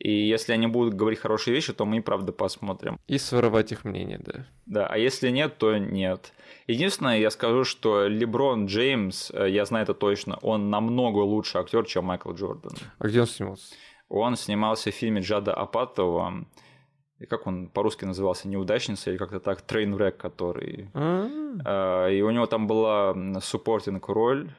И если они будут говорить хорошие вещи, то мы и правда посмотрим. И своровать их мнение, да. Да, а если нет, то нет. Единственное, я скажу, что Леброн Джеймс, э, я знаю это точно, он намного лучше актер, чем Майкл Джордан. А где он снимался? Он снимался в фильме Джада Апатова. И как он по-русски назывался? Неудачница или как-то так? Trainwreck, который. А-а-а. И у него там была supporting роль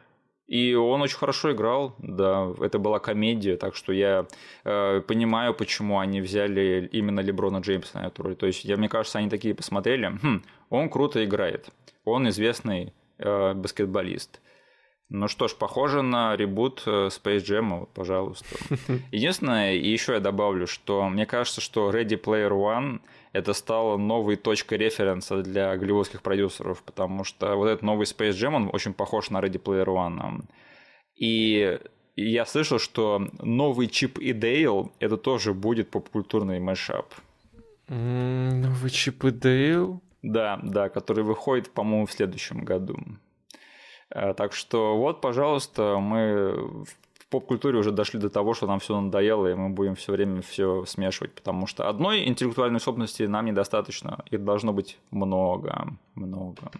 и он очень хорошо играл, да, это была комедия, так что я э, понимаю, почему они взяли именно Леброна Джеймса на эту роль. То есть, я, мне кажется, они такие посмотрели, хм, он круто играет, он известный э, баскетболист. Ну что ж, похоже на ребут э, Space Jam, вот, пожалуйста. *laughs* Единственное, и еще я добавлю, что мне кажется, что Ready Player One это стало новой точкой референса для голливудских продюсеров, потому что вот этот новый Space Jam, он очень похож на Ready Player One. И я слышал, что новый Чип и Дейл это тоже будет поп-культурный мэшап. Новый Чип и Дейл? Да, да, который выходит, по-моему, в следующем году. Э, так что вот, пожалуйста, мы поп-культуре уже дошли до того, что нам все надоело, и мы будем все время все смешивать, потому что одной интеллектуальной собственности нам недостаточно, их должно быть много, много.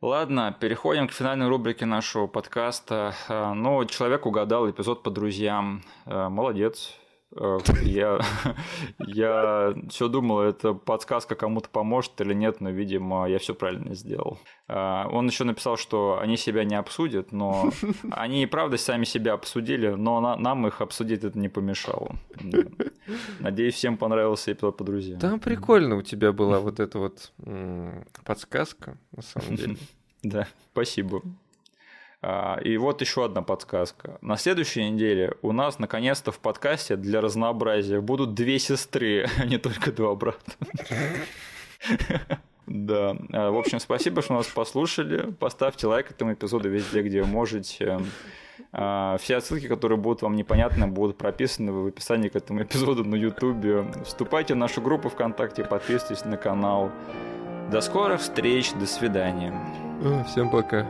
Ладно, переходим к финальной рубрике нашего подкаста. Э, ну, человек угадал эпизод по друзьям. Э, молодец. Э, я, *laughs* я все думал, это подсказка кому-то поможет или нет, но, видимо, я все правильно сделал. Э, он еще написал, что они себя не обсудят, но *laughs* они и правда сами себя обсудили, но на, нам их обсудить это не помешало. Надеюсь, всем понравился эпизод по друзьям. Там прикольно у тебя была вот эта вот подсказка, на самом деле. *laughs* Да, спасибо. А, и вот еще одна подсказка. На следующей неделе у нас наконец-то в подкасте для разнообразия будут две сестры, *laughs* а не только два брата. *laughs* Да. А, в общем, спасибо, что нас послушали. Поставьте лайк этому эпизоду везде, где можете. А, все отсылки, которые будут вам непонятны, будут прописаны в описании к этому эпизоду на YouTube. Вступайте в нашу группу ВКонтакте, подписывайтесь на канал. До скорых встреч, до свидания. Всем пока.